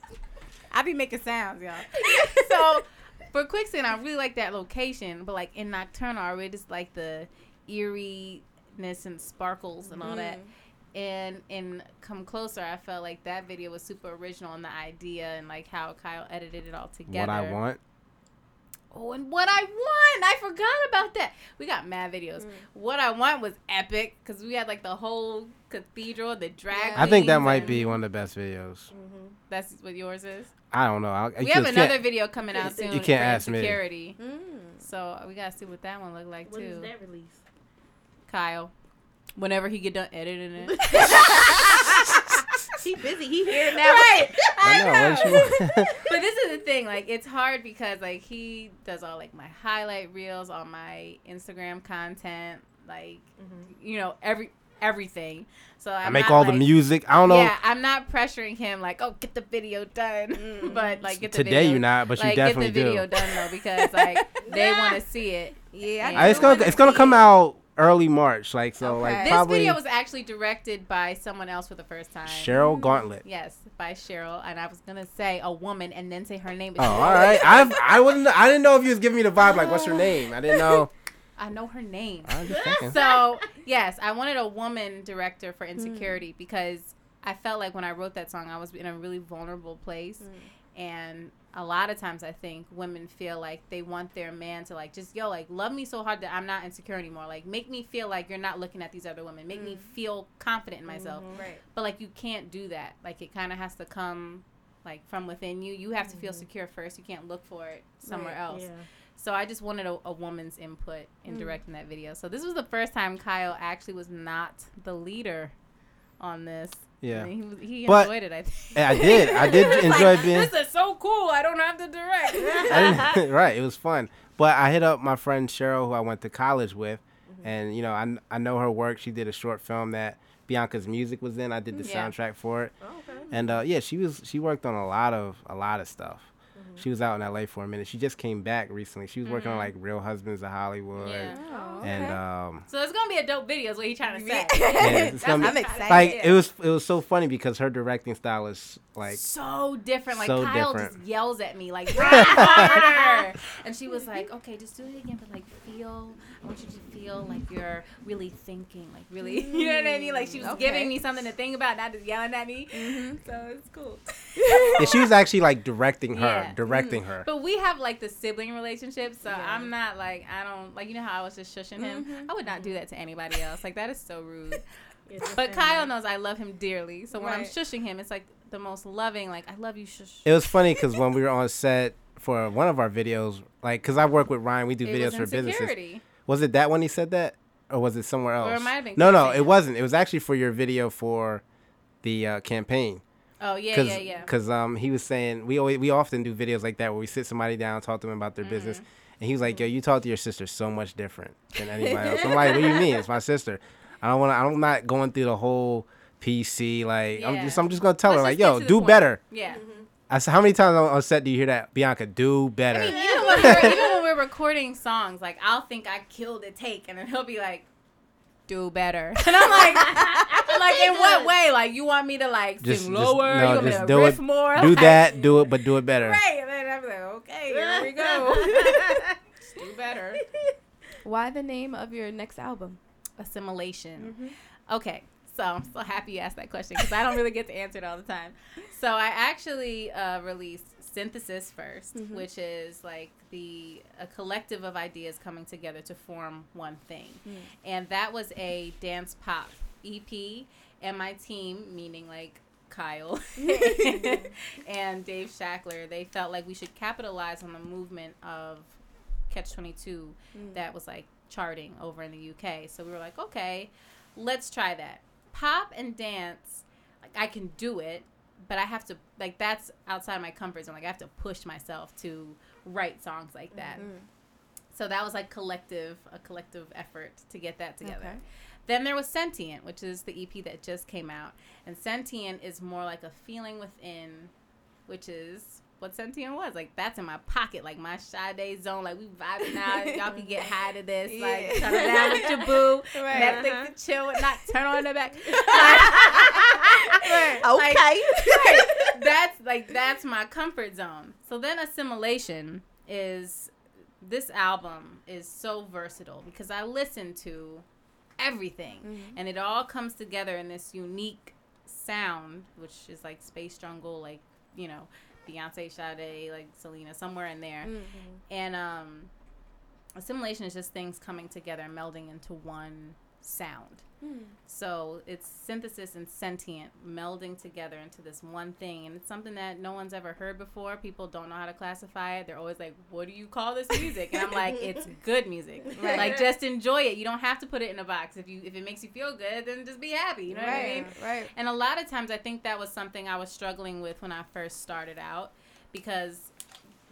I be making sounds, y'all. So for Quicksand, I really like that location, but like in Nocturnal, I really just like the eeriness and sparkles and all that. And in Come Closer, I felt like that video was super original in the idea and like how Kyle edited it all together. What I want. Oh, and what I want, I forgot about that. We got mad videos. Mm. What I want was epic because we had like the whole cathedral, the drag. I think that might be one of the best videos. That's what yours is. I don't know. I, We have another video coming out soon. You can't for ask me. Insecurity. Mm. So we gotta see what that one look like When too. is that release? Kyle, whenever he get done editing it. He busy. He here now. right. I know. What you but this is the thing like it's hard because like he does all like my highlight reels all my instagram content like you know every everything so I I'm make not, all the music. I don't know. yeah i'm not pressuring him like oh get the video done but like get the Today video, you're not, but you like, definitely get the video do. done though because like they want to see it Yeah, And- Uh, it's gonna it's gonna come out early March. Like so, like this probably video was actually directed by someone else for the first time Cheryl Gauntlet. yes by cheryl and i was gonna say a woman and then say her name Oh, all right. I I wouldn't. I didn't know if you was giving me the vibe. Like, what's her name? I didn't know. I know her name I'm just thinking. so yes, I wanted a woman director for Insecurity hmm. because I felt like when I wrote that song, I was in a really vulnerable place, hmm. and a lot of times I think women feel like they want their man to like just yo like love me so hard that I'm not insecure anymore. Like make me feel like you're not looking at these other women. Make me hmm. feel confident in myself. Mm-hmm. Right. But like you can't do that. Like it kind of has to come like from within you. You have to feel mm-hmm. secure first. You can't look for it somewhere Right, else. Yeah. So I just wanted a, a woman's input in directing that video. So this was the first time Kyle actually was not the leader on this. Yeah. And he he But- enjoyed it. I think. I did. I did enjoy being. This is so cool. I don't have to direct. Right, it was fun. But I hit up my friend Cheryl, who I went to college with, Mm-hmm. and you know, I, I know her work. She did a short film that Bianca's music was in. I did the Yeah. soundtrack for it, Oh, okay. and uh, yeah, she was she worked on a lot of a lot of stuff. She was out in LA for a minute. She just came back recently. She was working on mm-hmm. like Real Husbands of Hollywood. Yeah. Oh, And um So it's gonna be a dope video. Is what he trying to say. yeah, it's gonna I'm excited. like it was it was so funny because her directing style is like so different. Like So Kyle different. just yells at me like harder," and she was like, "Okay, just do it again, but like feel. I want you to feel like you're really thinking, like really. You know what I mean? Like she was mm, Okay. giving me something to think about, not just yelling at me. Mm-hmm. So it's cool. and she was actually like directing her, Yeah. Directing her. But we have like the sibling relationship, so I'm not like I don't like you know how I was just shushing him. I would not do that to anybody else. Like that is so rude. But Kyle knows I love him dearly, so when I'm shushing him, it's like the most loving. Like I love you, shush. It was funny because when we were on set for one of our videos, like because I work with Ryan, we do It videos was for businesses. Was it that one he said that, or was it somewhere else? Or it might have been no, no, it wasn't. It was actually for your video for the uh, campaign. Oh yeah, Cause, yeah, yeah. Cause um, he was saying we always we often do videos like that where we sit somebody down, talk to them about their business, Mm-hmm. and he was like, "Yo, you talk to your sister so much different than anybody else." I'm like, "What do you mean? It's my sister. I don't want to. I'm not going through the whole PC. Like, I'm Yeah. just I'm just gonna tell Let's her like, yo, do point. better." Yeah. I said, "How many times on, set do you hear that, Bianca? Do better." I mean, even when, we're, even when we're recording songs, like I'll think I killed a take, and then he'll be like, "Do better," and I'm like, "Like in what way? Like you want me to like Just- sing just- lower? no, you want me to do riff it- more? do Like, that, do it, but do it better. Right, and then I'm like, "Okay, here we go. Just do better." Why the name of your next album? Assimilation. Mm-hmm. Okay, so I'm so happy you asked that question because I don't really get to answer it all the time. So I actually uh, released Synthesis 1st Mm-hmm. which is like the a collective of ideas coming together to form one thing, Mm. and that was a dance pop EP. And my team, meaning like Kyle and Dave Shackler, they felt like we should capitalize on the movement of Catch 22 that was like charting over in the UK. So we were like, okay, let's try that. Pop and dance, like I can do it, but I have to like that's outside my comfort zone. Like I have to push myself to write songs like that. Mm-hmm. So that was like collective, a collective effort to get that together. Okay. Then there was Sentient, which is the EP that just came out. And Sentient is more like a feeling within, which is what Sentient was. Like that's in my pocket, like my Sade zone. Like we vibing out. Y'all can get high to this. Like Yeah. turn it down with your boo. Right. Netflix Uh-huh. and chill with not turn on the back. Okay. Right. that's like that's my comfort zone. So then assimilation is this album is so versatile because I listen to everything and it all comes together in this unique sound which is like space jungle like you know Beyonce Sade like Selena somewhere in there. And um assimilation is just things coming together melding into one sound hmm. so it's synthesis and sentient melding together into this one thing. And it's something that no one's ever heard before. People don't know how to classify it. They're always like, what do you call this music? And I'm like, it's good music. Like just enjoy it. You don't have to put it in a box. If you if it makes you feel good, then just be happy. You know what I mean? Right, right. And a lot of times I think that was something I was struggling with when I first started out because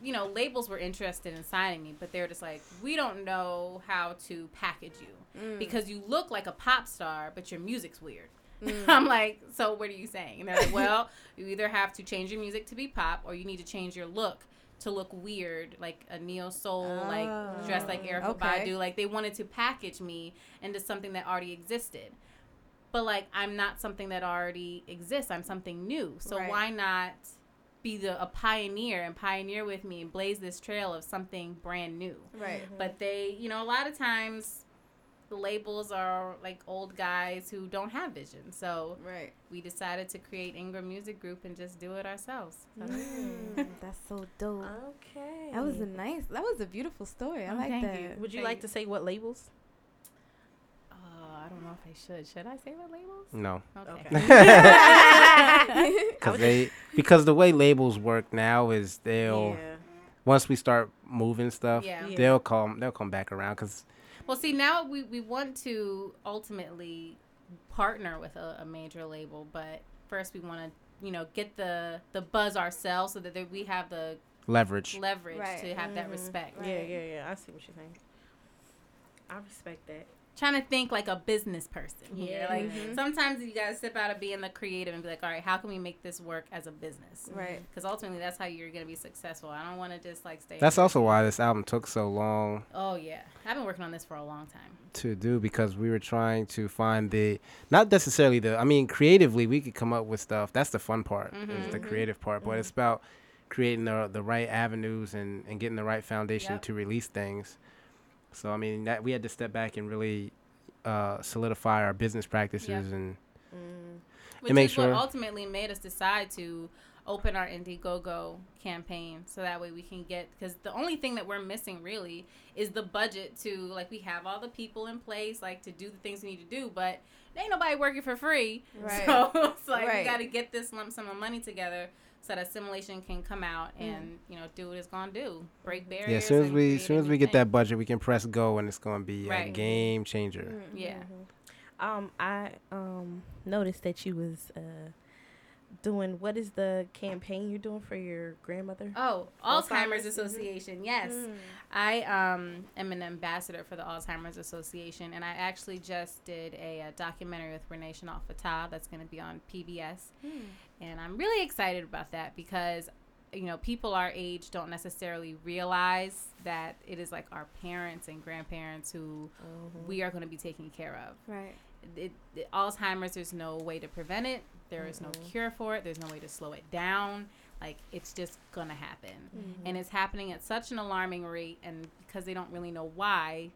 you know, labels were interested in signing me, but they were just like, we don't know how to package you mm. because you look like a pop star, but your music's weird. Mm. I'm like, so what are you saying? And they're like, well, you either have to change your music to be pop or you need to change your look to look weird, like a neo soul, like dressed like ah, Erykah okay. Badu. Like they wanted to package me into something that already existed. But like I'm not something that already exists. I'm something new. So Right. why not be the a pioneer and pioneer with me and blaze this trail of something brand new? Right. But they, you know, a lot of times the labels are like old guys who don't have vision. So Right. we decided to create Ingram Music Group and just do it ourselves. So- Mm, that's so dope. Okay. That was a nice. That was a beautiful story. I Oh, like that. you. Would you Thank like you. to say what labels? I don't know if I should. Should I say what labels? No, Okay. because they because the way labels work now is they'll once we start moving stuff, Yeah. Yeah. they'll come they'll come back around because Well, see, now we, we want to ultimately partner with a, a major label, but first we want to, you know, get the the buzz ourselves so that there, we have the leverage. leverage Right. to have that mm-hmm. respect. Yeah, yeah, yeah. I see what you're saying. I respect that. Trying to think like a business person here. Yeah. Like mm-hmm. sometimes you gotta step out of being the creative and be like, all right, how can we make this work as a business? Right. Because ultimately, that's how you're gonna be successful. I don't want to just like stay. That's also why this album took so long Oh yeah, I've been working on this for a long time. to do because we were trying to find the not necessarily the I mean creatively we could come up with stuff. That's the fun part. Is mm-hmm. the mm-hmm. creative part, but it's about creating the the right avenues and and getting the right foundation Yep. to release things. So I mean that we had to step back and really uh, solidify our business practices Yep. and Which make is what ultimately made us decide to open our Indiegogo campaign so that way we can get because the only thing that we're missing really is the budget to like we have all the people in place like to do the things we need to do but there ain't nobody working for free Right. so it's like Right. we got to get this lump sum of money together so that simulation can come out and you know do what it's gonna do break barriers yeah. As soon as we as soon as we get that budget, we can press go and it's going to be a game changer. yeah Um, I um noticed that you was uh doing what is the campaign you're doing for your grandmother? Oh, Alzheimer's, Alzheimer's mhm. Association. Yes. I um am an ambassador for the Alzheimer's Association and I actually just did a, uh documentary with Renee Chanel Fatah that's going to be on PBS. And I'm really excited about that because you know, people our age don't necessarily realize that it is like our parents and grandparents who mm-hmm. we are going to be taking care of Right. it, it- Alzheimer's, there's no way to prevent it. There is no mm-hmm. cure for it. There's no way to slow it down. Like it's just gonna happen, mm-hmm. and it's happening at such an alarming rate. And because they don't really know why,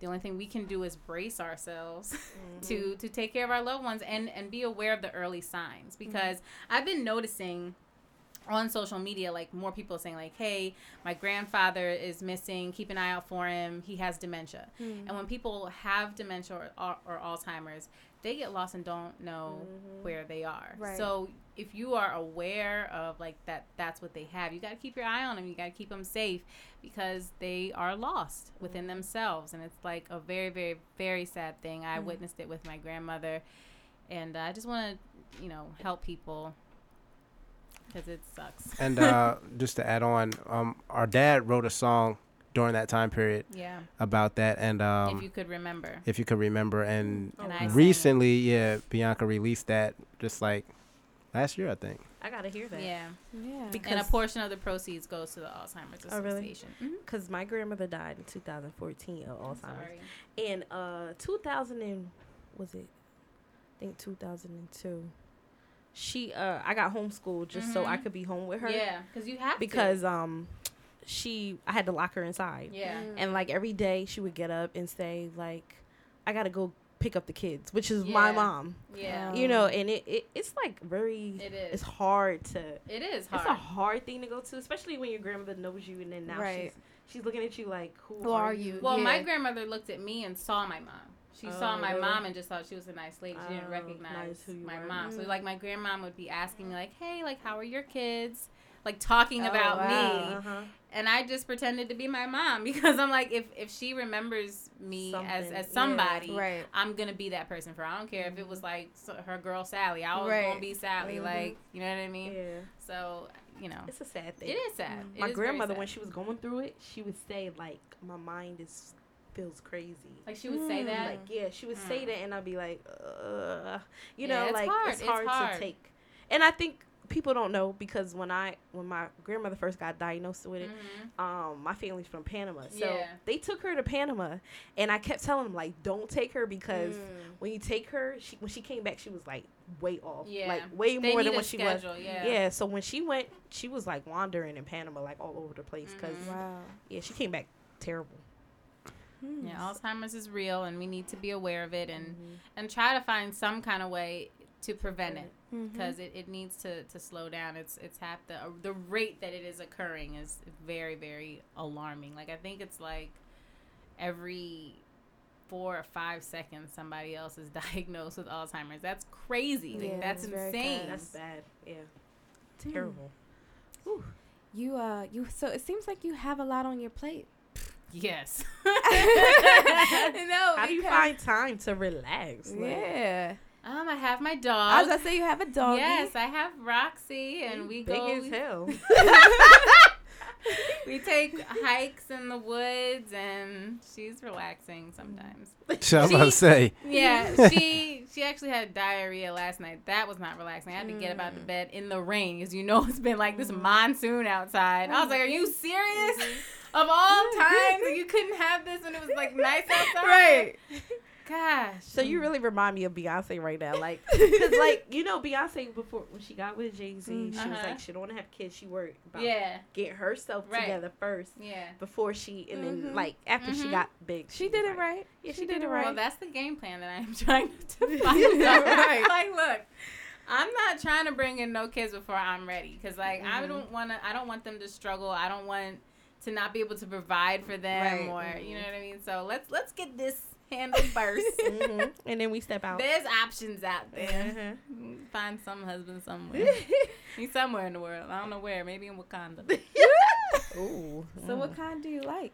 the only thing we can do is brace ourselves to mm-hmm. to take care of our loved ones and and be aware of the early signs. Mm-hmm. Because I've been noticing on social media like more people saying like hey my grandfather is missing. Keep an eye out for him. He has dementia. Mm-hmm. And when people have dementia or, or, or alzheimer's they get lost and don't know where they are. Right. so if you are aware of like that that's what they have you got to keep your eye on them you got to keep them safe because they are lost within themselves and it's like a very very very sad thing. I witnessed it with my grandmother and i just want to you know help people because it sucks. And uh, just to add on, um, our dad wrote a song during that time period yeah about that, and um, if you could remember if you could remember, and, And I sang recently, yeah, Bianca released that just like last year, I think. I gotta hear that. yeah Yeah. Because and a portion of the proceeds goes to the alzheimer's Oh, really? association Mhm. because my grandmother died in 2014 of Alzheimer's, Sorry. and uh 2000 and was it? I think 2002. She uh I got homeschooled just so I Mhm. could be home with her. yeah because you have Because um she I had to lock her inside. to. yeah And like every day she would get up and say like I got to go pick up the kids, which is my mom. yeah You know, and it, it it's like very It is. it's hard to it is it's a hard hard thing to go to, especially when your grandmother knows you and then now Right. she's she's looking at you like who, Who are you? well my grandmother looked at me and saw my mom she saw Oh, my really? mom and just thought she was a nice lady. She didn't Oh, recognize nice who my were. mom. So Mm. like my grandmom would be asking me like, "Hey, like how are your kids?" Like talking Oh, about wow. me. Uh-huh. and I just pretended to be my mom because I'm like, if if she remembers me as Something, as yeah. somebody, Right. I'm gonna be that person for. her. I don't care if it was like so- her girl Sally. I was Right. gonna be Sally. Mhm. Like you know what I mean? Yeah. So you know, It's a sad thing. it is sad. It my is grandmother sad. when she was going through it, she would say like my mind is feels crazy. like she would say Mm. that. Like yeah, she would say Mm. that, and I'd be like, uh, you Yeah, know, it's like hard. it's It's hard, hard. to take. And I think people don't know because when I when my grandmother first got diagnosed with it, Mhm. um, my family's from Panama, so Yeah. they took her to Panama, and I kept telling them like, don't take her because when you take her, she when she came back, she was like way off, Yeah. like way They more than a what she was. yeah. Yeah, so when she went, she was like wandering in Panama, like all over the place. because Mhm. Wow. yeah, she came back terrible. Hmm. Yeah, Alzheimer's is real, and we need to be aware of it and Mm-hmm. and try to find some kind of way to prevent it Mhm. because it, it needs to, to slow down. It's it's hap- the the rate that it is occurring is very very alarming. Like I think it's like every four or five seconds somebody else is diagnosed with Alzheimer's. That's crazy. Like, that's insane. fast. That's bad. Yeah, terrible. You uh you so it seems like you have a lot on your plate. Yes. no, How do you find time to relax? Like, Yeah. Um, I have my dog. I was gonna say you have a dog. Yes, I have Roxy, and we big go. as hell. we take hikes in the woods, and she's relaxing sometimes. I was about to say. Yeah, she she actually had diarrhea last night. That was not relaxing. I had to get up out of mm. bed in the rain, as you know it's been like this mm-hmm. monsoon outside. I was like, "Are you mm-hmm. serious?" Mm-hmm. Of all times, you couldn't have this when it was like nice outside. Right. Gosh. So you really remind me of Beyonce right now, like, cause like you know Beyonce before when she got with Jay Z, she was Uh-huh. like she don't want to have kids. She worried about Yeah. getting herself Right. together first Yeah. before she, and then Mhm. like after she Mhm. got big, She was did it right. Yeah, she, did, it right. Well, that's the game plan that I am trying to find out. Right. Like, look, I'm not trying to bring in no kids before I'm ready, because like I Mhm. don't want to. I don't want them to struggle. I don't want to not be able to provide for them, Right. or you know what I mean. So let's let's get this handled first. Mhm. And then we step out. There's options out there. Uh-huh. Find some husband somewhere. He's somewhere in the world. I don't know where. Maybe in Wakanda. Ooh. So what kind do you like?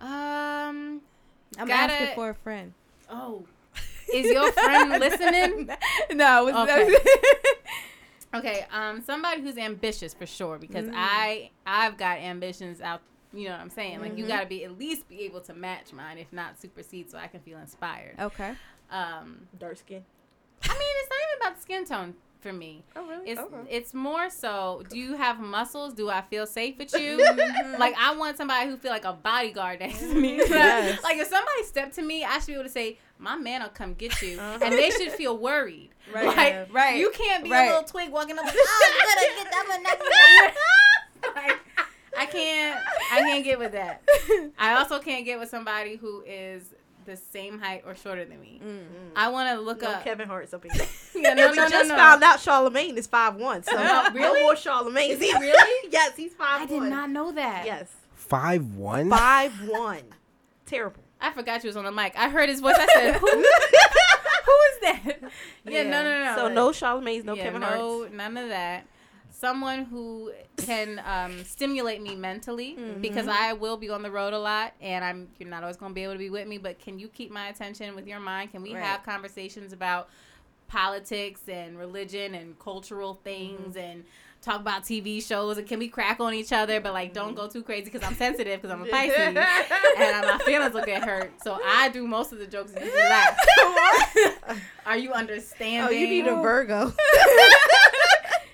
Um. I'm Gotta- asking for a friend. Oh. Is your friend listening? no, it's Okay. Okay, um, somebody who's ambitious for sure because Mm. I I've got ambitions out. You know what I'm saying? Like you Mhm. got to be at least be able to match mine, if not supersede, so I can feel inspired. okay. Um, Dark skin. I mean, it's not even about the skin tone for me. Oh really? It's okay. it's more so. Do you have muscles? Do I feel safe with you? Mm-hmm. like I want somebody who feel like a bodyguard next to me. Yes. like if somebody step to me, I should be able to say, "My man will come get you," Uh-huh. and they should feel worried. Right. Like Right. you can't be Right. a little twig walking up. Oh, you better get that one. That one. like, I can't. I can't get with that. I also can't get with somebody who is the same height or shorter than me. I want to look no up. Kevin Hart's up in there. Yeah, no, we no, no, just no. found out Charlamagne is five one. So No, no really? more Charlamagne. Is he really? yes, he's five I did not know that. Yes, Five one. five one. Terrible. I forgot you was on the mic. I heard his voice. I said, "Who? who is that?" Yeah, no, no, no. So no Charlamagne's, no yeah, Kevin no, Hart's. none of that. Someone who can um, stimulate me mentally mm-hmm. because I will be on the road a lot, and I'm you're not always going to be able to be with me. But can you keep my attention with your mind? Can we Right. have conversations about politics and religion and cultural things mm-hmm. and talk about TV shows? And can we crack on each other? But like, don't mm-hmm. go too crazy because I'm sensitive because I'm a Pisces and my feelings will get hurt. So I do most of the jokes and you laugh. Are you understanding? Oh, you need a Virgo.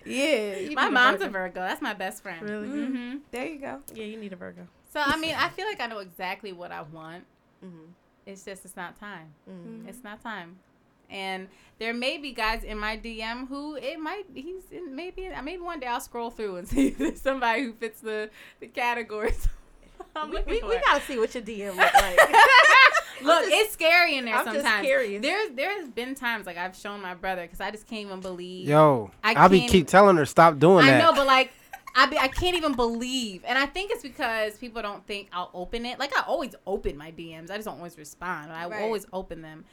yeah. My mom's a Virgo. Virgo. That's my best friend. Really? hmm There you go. Yeah, you need a Virgo. So I mean, I feel like I know exactly what I want. Mm-hmm. It's just it's not time. Mm-hmm. It's not time. And there may be guys in my DM who it might he's in, maybe maybe one day I'll scroll through and see if there's somebody who fits the the categories. I'm We, we, for. we gotta see what your DM look like. Look, just- it's scary in there I'm sometimes. There's there's been times like I've shown my brother because I just can't even believe. Yo, I I will be keep telling her stop doing I that. I know, but like, I be, I can't even believe, and I think it's because people don't think I'll open it. Like I always open my DMs, I just don't always respond. I Right. always open them.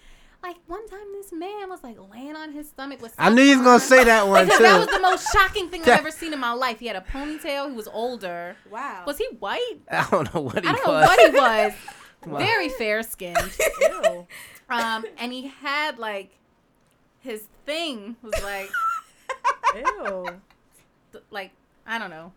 Like one time, this man was like laying on his stomach with. I knew he was gonna say that one Because that was the most shocking thing I've ever seen in my life. He had a ponytail. He was older. Wow. Was he white? I don't know what he I don't know was. what he was. Wow. Very fair skinned. Ew. Um, and he had like his thing was like Ew. th- like I don't know,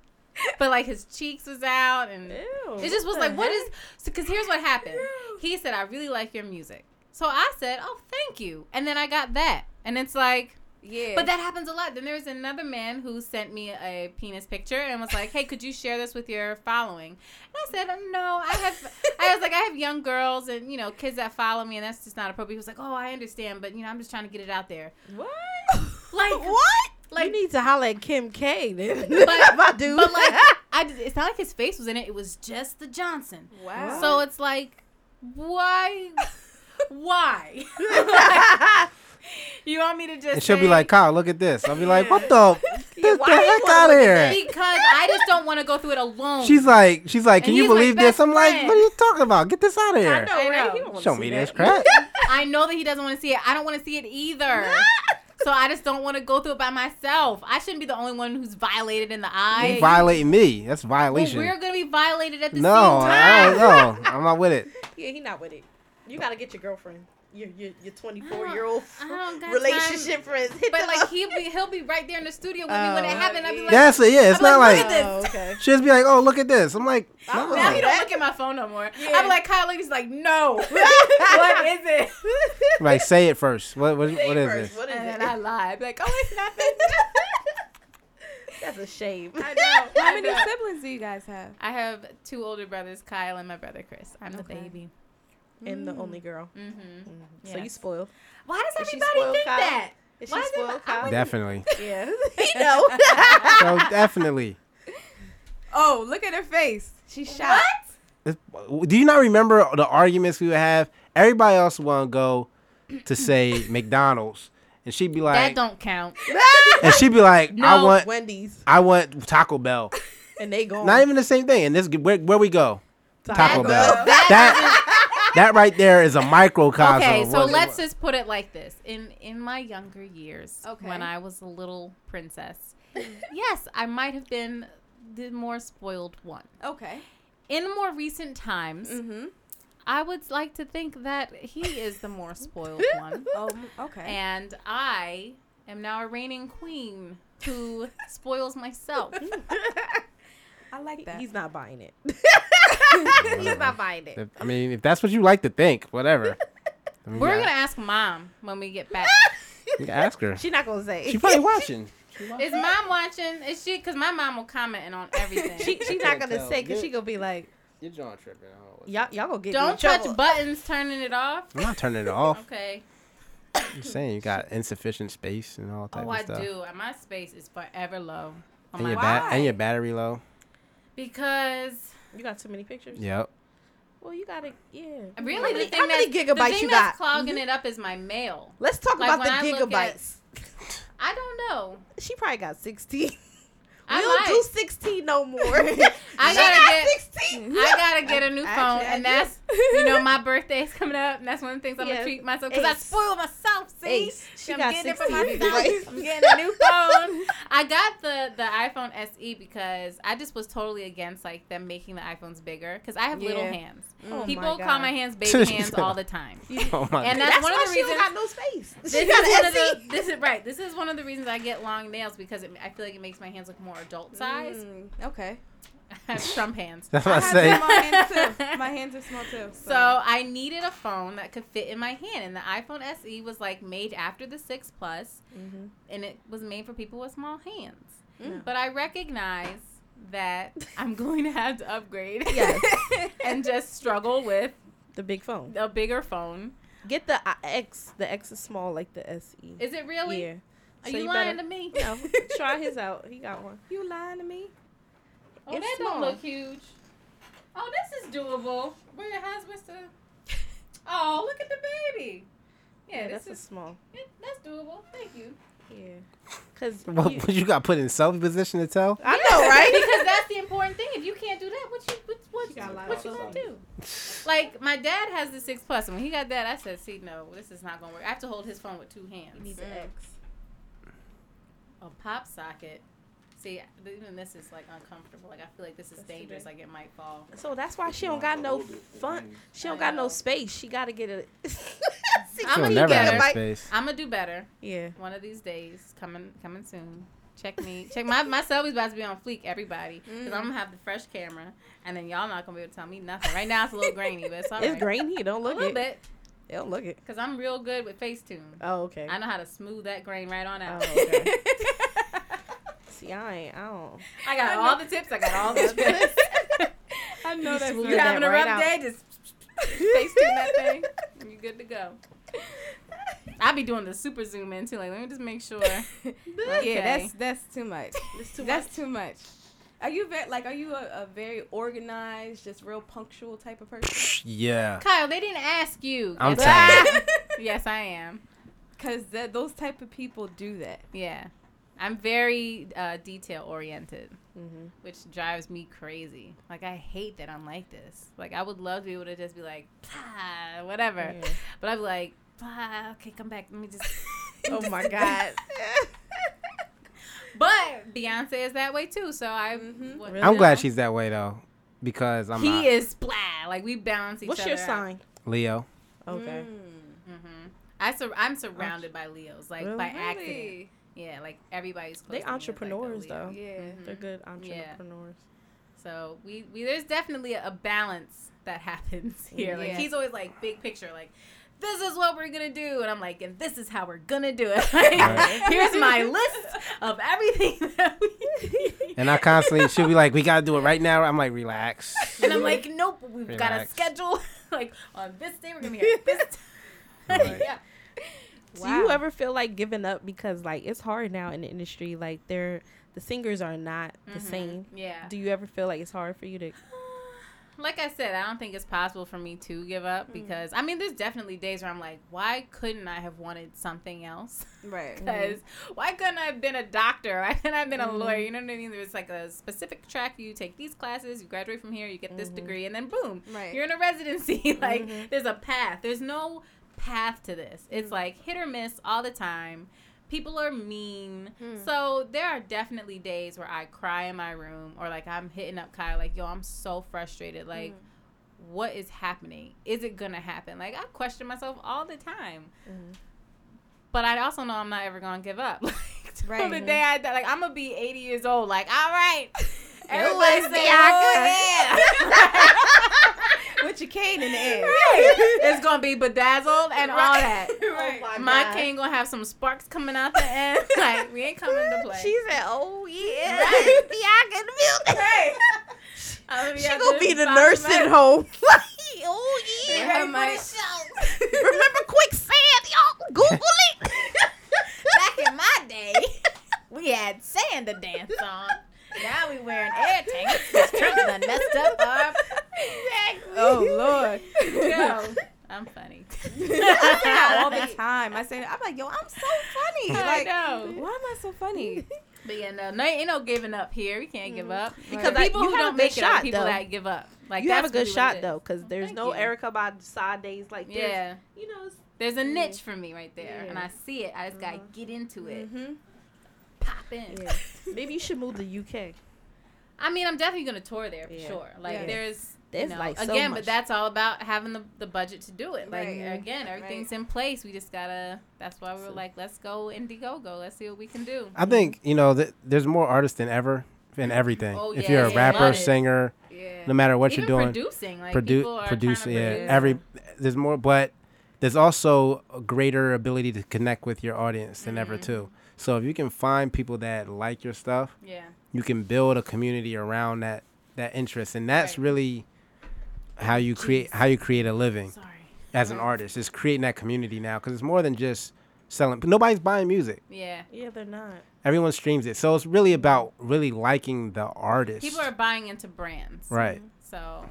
but like his cheeks was out and Ew. it just was like the what heck? is because here's what happened. He said I really like your music, so I said oh thank you, and then I got that, and it's like. Yeah. But that happens a lot. Then there's another man who sent me a penis picture and was like, "Hey, could you share this with your following?" And I said, "No, I have." I was like, "I have young girls and you know kids that follow me, and that's just not appropriate." He was like, "Oh, I understand, but you know, I'm just trying to get it out there." What? Like what? Like you need to holler at Kim K then. But- my dude. But like, I it's not like his face was in it. It was just the Johnson. wow. So it's like, why? Why? You want me to just? And she'll be like, Kyle, look at this. I'll be like, what the? Yeah, Get the heck out of here. because I just don't want to go through it alone. She's like, she's like, can And you believe this? best I'm like, what are you talking about? Get this out of I here. know, I right? know. He don't Show me that. this crap. I know that he doesn't want to see it. I don't want to see it either. so I just don't want to go through it by myself. I shouldn't be the only one who's violated in the eye. You violating me. That's Well, violation. we're gonna be violated at the no, same I time. don't know. I'm not with it. Yeah, he not with it. You gotta get your girlfriend. Your your, your 24 year old I don't relationship friends. Hit But like up. he'll be he'll be right there in the studio with me when it Oh, happened. I'd be like, That's it. Yeah, it's I'm not like, like Oh, okay. she'll just be like, "Oh, look at this." I'm like, no. Now he don't look at my phone no more. I'm like, Kyle, he's like, no. what is it? like say it first. What what, what is First, this? What is And it? then I lie. I'd be like, oh, it's nothing. That's a shame. I know. How many siblings do you guys have? I have two older brothers, Kyle and my brother Chris. I'm the Okay. Baby. And the only girl. Mm-hmm. So you Yes. spoiled. Why does Is everybody spoiled, think Kyle? that? Is Why she is spoiled, Kyle? Definitely. Yeah. he know. so definitely. Oh, look at her face. She's shocked. It's- Do you not remember the arguments we would have? Everybody else want to go to say McDonald's, and she'd be like, That don't count. and she'd be like, I want, Wendy's. I want Taco Bell. And they go. Not even the same thing. And this where where we go, Taco Taco Bell. Bell. That that right there is a microcosm. Okay, so what- let's just put it like this: in in my younger years, Okay. when I was a little princess, yes, I might have been the more spoiled one. Okay. In more recent times, Mm-hmm. I would like to think that he is the more spoiled one. m- okay. and I am now a reigning queen who spoils myself. I like that. He's not buying it. Whatever. He's not buying it. If- I mean, if that's what you like to think, whatever. I mean, We're yeah, gonna ask mom when we get back. you can ask her. She not gonna say. She probably watching. Is mom watching? Is she? Because my mom will comment on everything. she she not gonna tell. say because Good. she gonna be like, You're John tripping. y'all y'all gonna get me in Don't touch trouble. buttons turning it off. I'm not turning it off. Okay. I'm saying you got insufficient space and all type Oh, of I stuff. do. And My space is forever low. On And my your, wall. ba- and your battery low. because You got too many pictures. Yep. Well, you gotta yeah. really how many, the thing how many that's, gigabytes the thing you that's got? Mm-hmm. clogging it up is my mail. Let's talk Like, about when I the at- gigabytes. I don't know. She probably got sixteen. I don't might. do sixteen no more. I gotta get. sixteen. I gotta get a new phone, I and that's you know my birthday's coming up, and that's one of the things I'm Yes. gonna treat myself because I spoil myself. See, She I'm got getting it for 16 myself. I'm getting a new phone. I got the the iPhone SE because I just was totally against like them making the iPhones bigger because I have little hands. Oh People my call my hands baby hands all the time. Oh my And that's, That's one of the reasons. don't got no space. this She is got one of SE. the this is right. This is one of the reasons I get long nails because it, I feel like it makes my hands look more adult size. Mm, okay. I have Trump hands. That's what I have say. small hands too. My hands are small too. So I needed a phone that could fit in my hand, and the iPhone SE was like made after the six Plus, and it was made for people with small hands. Mm. But I recognize that I'm going to have to upgrade, Yes. and just struggle with the big phone. a bigger phone. Get the uh, X. The X is small like the SE. Is it really? Yeah. Are So you, you lying better- to me? No, try his out. He got one. you lying to me? Oh, It's that small. don't look huge. Oh, this is doable. Where your husband's the? Oh, look at the baby. Yeah, Yeah, this that's a is small. it, that's doable. Thank you. Yeah. Cause What, you- you got put in selfie position to tell? I know, right? because that's the important thing. If you can't do that, what you what what, She got a lot what you gonna do? Like my dad has the six plus, and when he got that, I said, "See, no, this is not gonna work. I have to hold his phone with two hands." You need the mm. X. A pop socket. See, even this is like uncomfortable. Like I feel like this is That's dangerous. Like it might fall. So that's why she don't got no fun. She don't got no space. She gotta get a. I'm gonna never get have space. I'm gonna do better Yeah. one of these days. Coming coming soon. Check me. Check my my selfie's about to be on fleek. Everybody, because I'm gonna have the fresh camera, and then y'all not gonna be able to tell me nothing. Right now it's a little grainy, but it's all It's right. grainy. Don't look A little it. bit. Don't look it. Because I'm real good with Facetune. Oh, okay. I know how to smooth that grain right on out. Oh, okay. See, I ain't. I don't. I got all the tips. I got all the tips. I know You that's smooth you that having a right rough out. day? Just Facetune that thing. and you're good to go. I'll be doing the super zoom in too. Like, let me just make sure. Okay. Yeah, that's that's too much. It's too that's much. too much. Are you very like? Are you a, a very organized, just real punctual type of person? Yeah. Kyle, they didn't ask you. I'm yes, telling I- yes, I am. Because those type of people do that. Yeah. I'm very uh, detail oriented, Mm-hmm. which drives me crazy. Like, I hate that I'm like this. Like, I would love to be able to just be like, whatever. Yeah. But I'd be like, okay, come back. Let me just. Oh my God. But Beyonce is that way too. So I. Mhm. Really? I'm glad she's that way though, because I'm He not is blah. Like, we balance each What's other your out. sign? Leo. Okay. Mm. I sur- I'm surrounded by Leos, like Really? by accident. Really? Yeah, like everybody's. close They to me is, like, entrepreneurs, though. Yeah. Mhm. They're good entrepreneurs. Yeah. So we, we there's definitely a, a balance that happens here. Like he's always like big picture, like this is what we're gonna do, and I'm like, and this is how we're gonna do it. Like, Here's my list of everything that we. And I constantly she'll be like, "We gotta do it right now." I'm like, "Relax." and I'm like, nope, we've got a schedule. like on this day we're gonna be here. at This time. Right. yeah. Do you ever feel like giving up because like it's hard now in the industry? Like they're the singers are not the Mhm. same. Yeah. Do you ever feel like it's hard for you to? like I said, I don't think it's possible for me to give up hmm. because I mean, there's definitely days where I'm like, why couldn't I have wanted something else? Right. Because mm-hmm. why couldn't I have been a doctor? Why couldn't I have been a lawyer? Mm-hmm. You know what I mean? There's like a specific track. You take these classes, you graduate from here, you get this mm-hmm. degree, and then boom, Right. you're in a residency. like there's a path. There's no path to this. It's mm. like hit or miss all the time. People are mean. Mm. So there are definitely days where I cry in my room or like I'm hitting up Kyle like, yo, I'm so frustrated. Like, mm. what is happening? Is it gonna happen? Like I question myself all the time. But I also know I'm not ever gonna give up. Like Right. the day I die, like I'm gonna be 80 years old. Like, all right. Everybody say, Bianca. oh, yeah. With your cane in the air. it's gonna be bedazzled and all that. Right. Oh my cane gonna have some sparks coming out the end. like we ain't coming to play. She said, "Oh yeah, Right. Bianca in the building." Right. I'm She out gonna there be the five nurse at home. oh yeah. Yeah, my- Remember quicksand, y'all? Google it. Back in my day, we had sand to dance on. Now we wearing air tanks because Trump done messed up our. Exactly. Oh Lord. Yo, I'm funny. all the time. I say, I'm like, yo, I'm so funny. I Like, know. why am I so funny? But yeah, no, no, ain't no giving up here. We can't give mm. up Because because I- people you who don't good make it are shot, people though. that give up. Like you have a good really shot though, because there's Thank no you. Erica by side days like this. Yeah, You know. there's a mm. niche for me right there, and I see it. I just gotta mm-hmm. get into it, Mm-hmm. Pop in. Yeah. Maybe you should move to UK. I mean, I'm definitely gonna tour there for Yeah. sure. Like Yeah. there's, There's, you know, like, so again, much. but that's all about having the, the budget to do it. Like Right. again, everything's in place. We just gotta. That's why we were like, let's go Indiegogo. Let's see what we can do. I think you know that there's more artists than ever in everything. Oh, if yeah, you're a yeah, rapper, singer, Yeah. no matter what Even you're doing, producing, like produ- people are produce, yeah, produce. every there's more, but there's also a greater ability to connect with your audience than ever Mm-hmm. too. So if you can find people that like your stuff, Yeah. you can build a community around that that interest, and that's Right. really how you create how you create a living Sorry. as an artist. Is creating that community now because it's more than just selling. Nobody's buying music. Yeah. Yeah, they're not. Everyone streams it, so it's really about really liking the artist. People are buying into brands. right. So,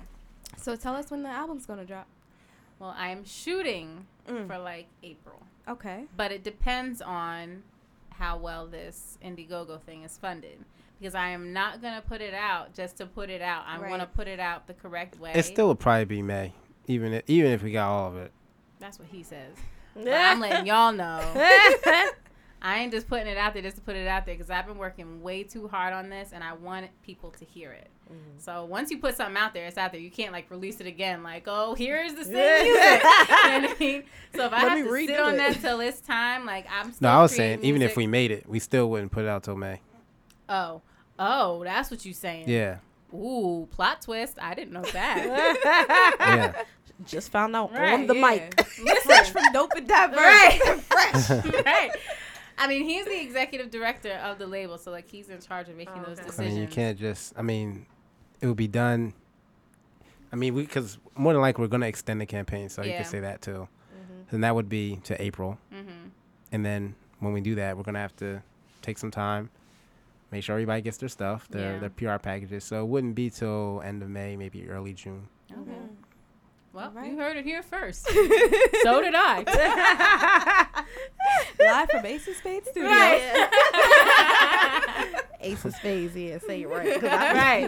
So tell us when the album's gonna drop. well, I am shooting Mm. for like April, Okay. but it depends on how well this Indiegogo thing is funded. Because I am not gonna put it out just to put it out. I'm gonna put it out the correct way. It still would probably be May, even if, even if we got all of it. That's what he says. But I'm letting y'all know. I ain't just putting it out there just to put it out there because I've been working way too hard on this and I want people to hear it. Mm-hmm. So once you put something out there, it's out there. You can't like release it again. Like, oh, here's the same music. you know what I mean? So if I Let have me to sit redo on it. that till it's time, like I'm. Still No, I was creating saying even if we made it, we still wouldn't put it out till May. Oh, oh, that's what you're saying. Yeah, Ooh, plot twist. I didn't know that. yeah. Just found out Right, on the yeah. mic. Fresh from dope and diverse. Right. right. I mean, he's the executive director of the label, so like he's in charge of making Oh, those okay. I decisions. mean, you can't just. I mean, it would be done. I mean, we because more than likely we're gonna extend the campaign, so you Yeah. can say that too. And that would be to April, Mm-hmm. and then when we do that, we're gonna have to take some time, make sure everybody gets their stuff, their Yeah. their PR packages. So it wouldn't be till end of May, maybe early June. Okay. Well, Alright. you heard it here first. so did I. Live from Ace of Spades Studio. Ace of Spades, yeah, say it right. 'cause I-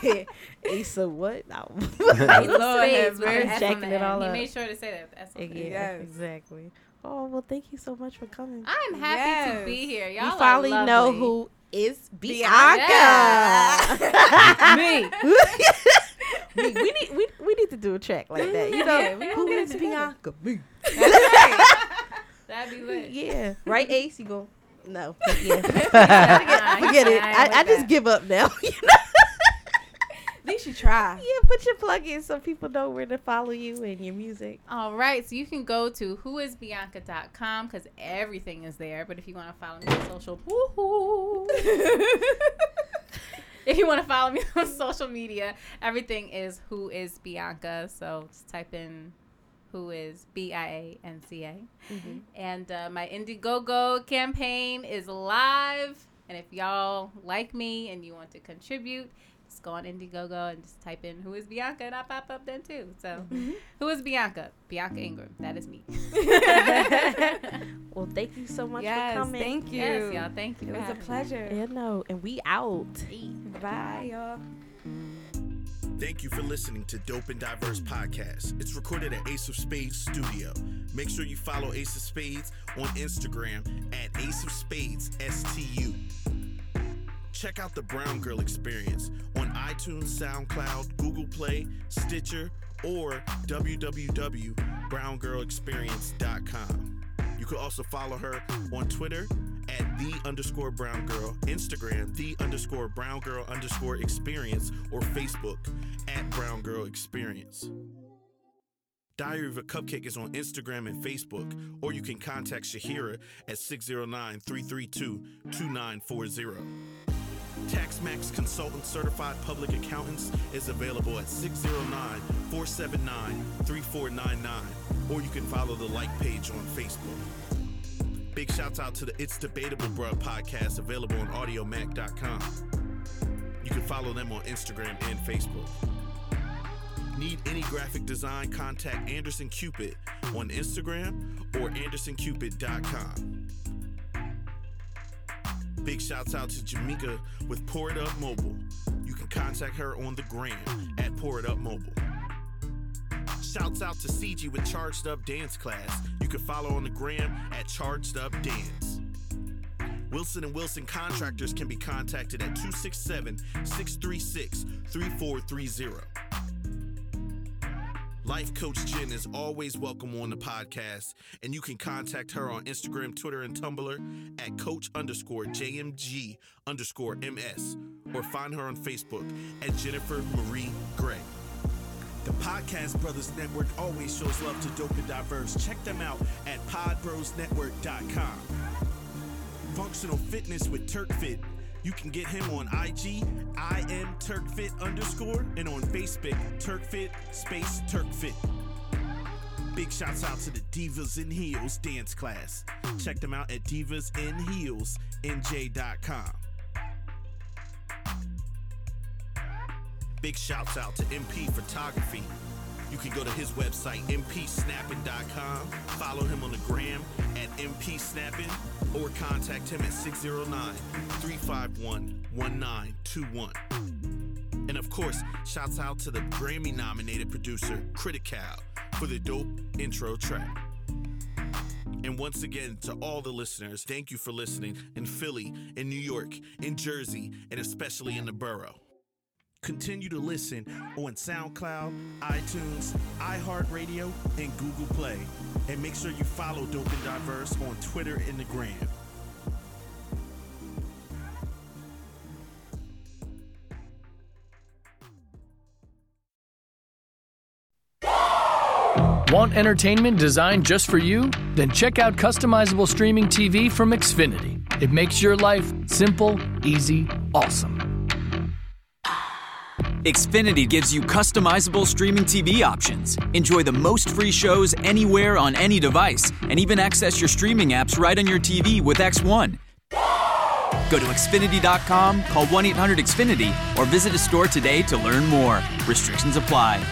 right. Ace of what? No. Lord have Spades, mercy. I'm jacking it all He up. made sure to say that. That's yeah. Yes. exactly. Oh well, thank you so much for coming. I'm happy to be here. Y'all we are finally know who is Bianca. Bianca. me. We, we need we, we need to do a track like that. You know, Yeah, we who gonna is get it together. Bianca? Me. That'd be lit. Yeah, right, Ace. You go. No, but yeah. Nah, Forget it. I I, I just that. give up now. you know? At least you try. yeah, put your plug in so people know where to follow you and your music. All right, so you can go to whoisbianca.com because everything is there. But if you want to follow me on social, woohoo. if you want to follow me on social media, everything is Who is Bianca. So just type in Who is B I A N C A. And uh, my Indiegogo campaign is live. And if y'all like me and you want to contribute, just go on Indiegogo and just type in Who is Bianca and I pop up then too. So, mm-hmm. who is Bianca? Bianca Ingram. That is me. Well, thank you so much yes, for coming. thank you. Yes, y'all. Thank you. It was a pleasure. Yeah, no, and we out. Bye, y'all. Thank you for listening to Dope and Diverse Podcast. It's recorded at Ace of Spades Studio. Make sure you follow Ace of Spades on Instagram at Ace of Spades STU. Check out the Brown Girl Experience on iTunes, SoundCloud, Google Play, Stitcher, or www.browngirlexperience.com. You can also follow her on Twitter at the underscore brown girl, Instagram, the underscore brown girl underscore experience, or Facebook at brown girl experience. Diary of a Cupcake is on Instagram and Facebook, or you can contact Shahira at 609 332 2940. TaxMax Consultant Certified Public Accountants is available at 609 479 3499, or you can follow the like page on Facebook. Big shouts out to the It's Debatable Bruh podcast available on audiomack.com. You can follow them on Instagram and Facebook. Need any graphic design? Contact Anderson Cupid on Instagram or andersoncupid.com. Big shouts out to Jamaica with Pour It Up Mobile. You can contact her on the gram at Pour It Up Mobile. Shouts out to CG with Charged Up Dance Class. You can follow on the gram at Charged Up Dance. Wilson and Wilson contractors can be contacted at 267 636 3430. Life Coach Jen is always welcome on the podcast, and you can contact her on Instagram, Twitter, and Tumblr at Coach underscore JMG underscore MS, or find her on Facebook at Jennifer Marie Gray. The Podcast Brothers Network always shows love to Dope and Diverse. Check them out at podbrosnetwork.com. Functional Fitness with TurkFit. You can get him on IG, I am TurkFit underscore, and on Facebook, TurkFit space TurkFit. Big shouts out to the Divas in Heels dance class. Check them out at divasinheelsnj.com. Big shouts out to MP Photography. You can go to his website, mpsnapping.com, follow him on the gram at mpsnapping, or contact him at 609 351 1921. And of course, shouts out to the Grammy nominated producer, Critical, for the dope intro track. And once again, to all the listeners, thank you for listening in Philly, in New York, in Jersey, and especially in the borough. Continue to listen on SoundCloud, iTunes, iHeartRadio, and Google Play. And make sure you follow Dope and Diverse on Twitter and the Gram. Want entertainment designed just for you? Then check out customizable streaming TV from Xfinity. It makes your life simple, easy, awesome. Xfinity gives you customizable streaming TV options. Enjoy the most free shows anywhere on any device, and even access your streaming apps right on your TV with X1. Go to Xfinity.com, call 1 800 Xfinity, or visit a store today to learn more. Restrictions apply.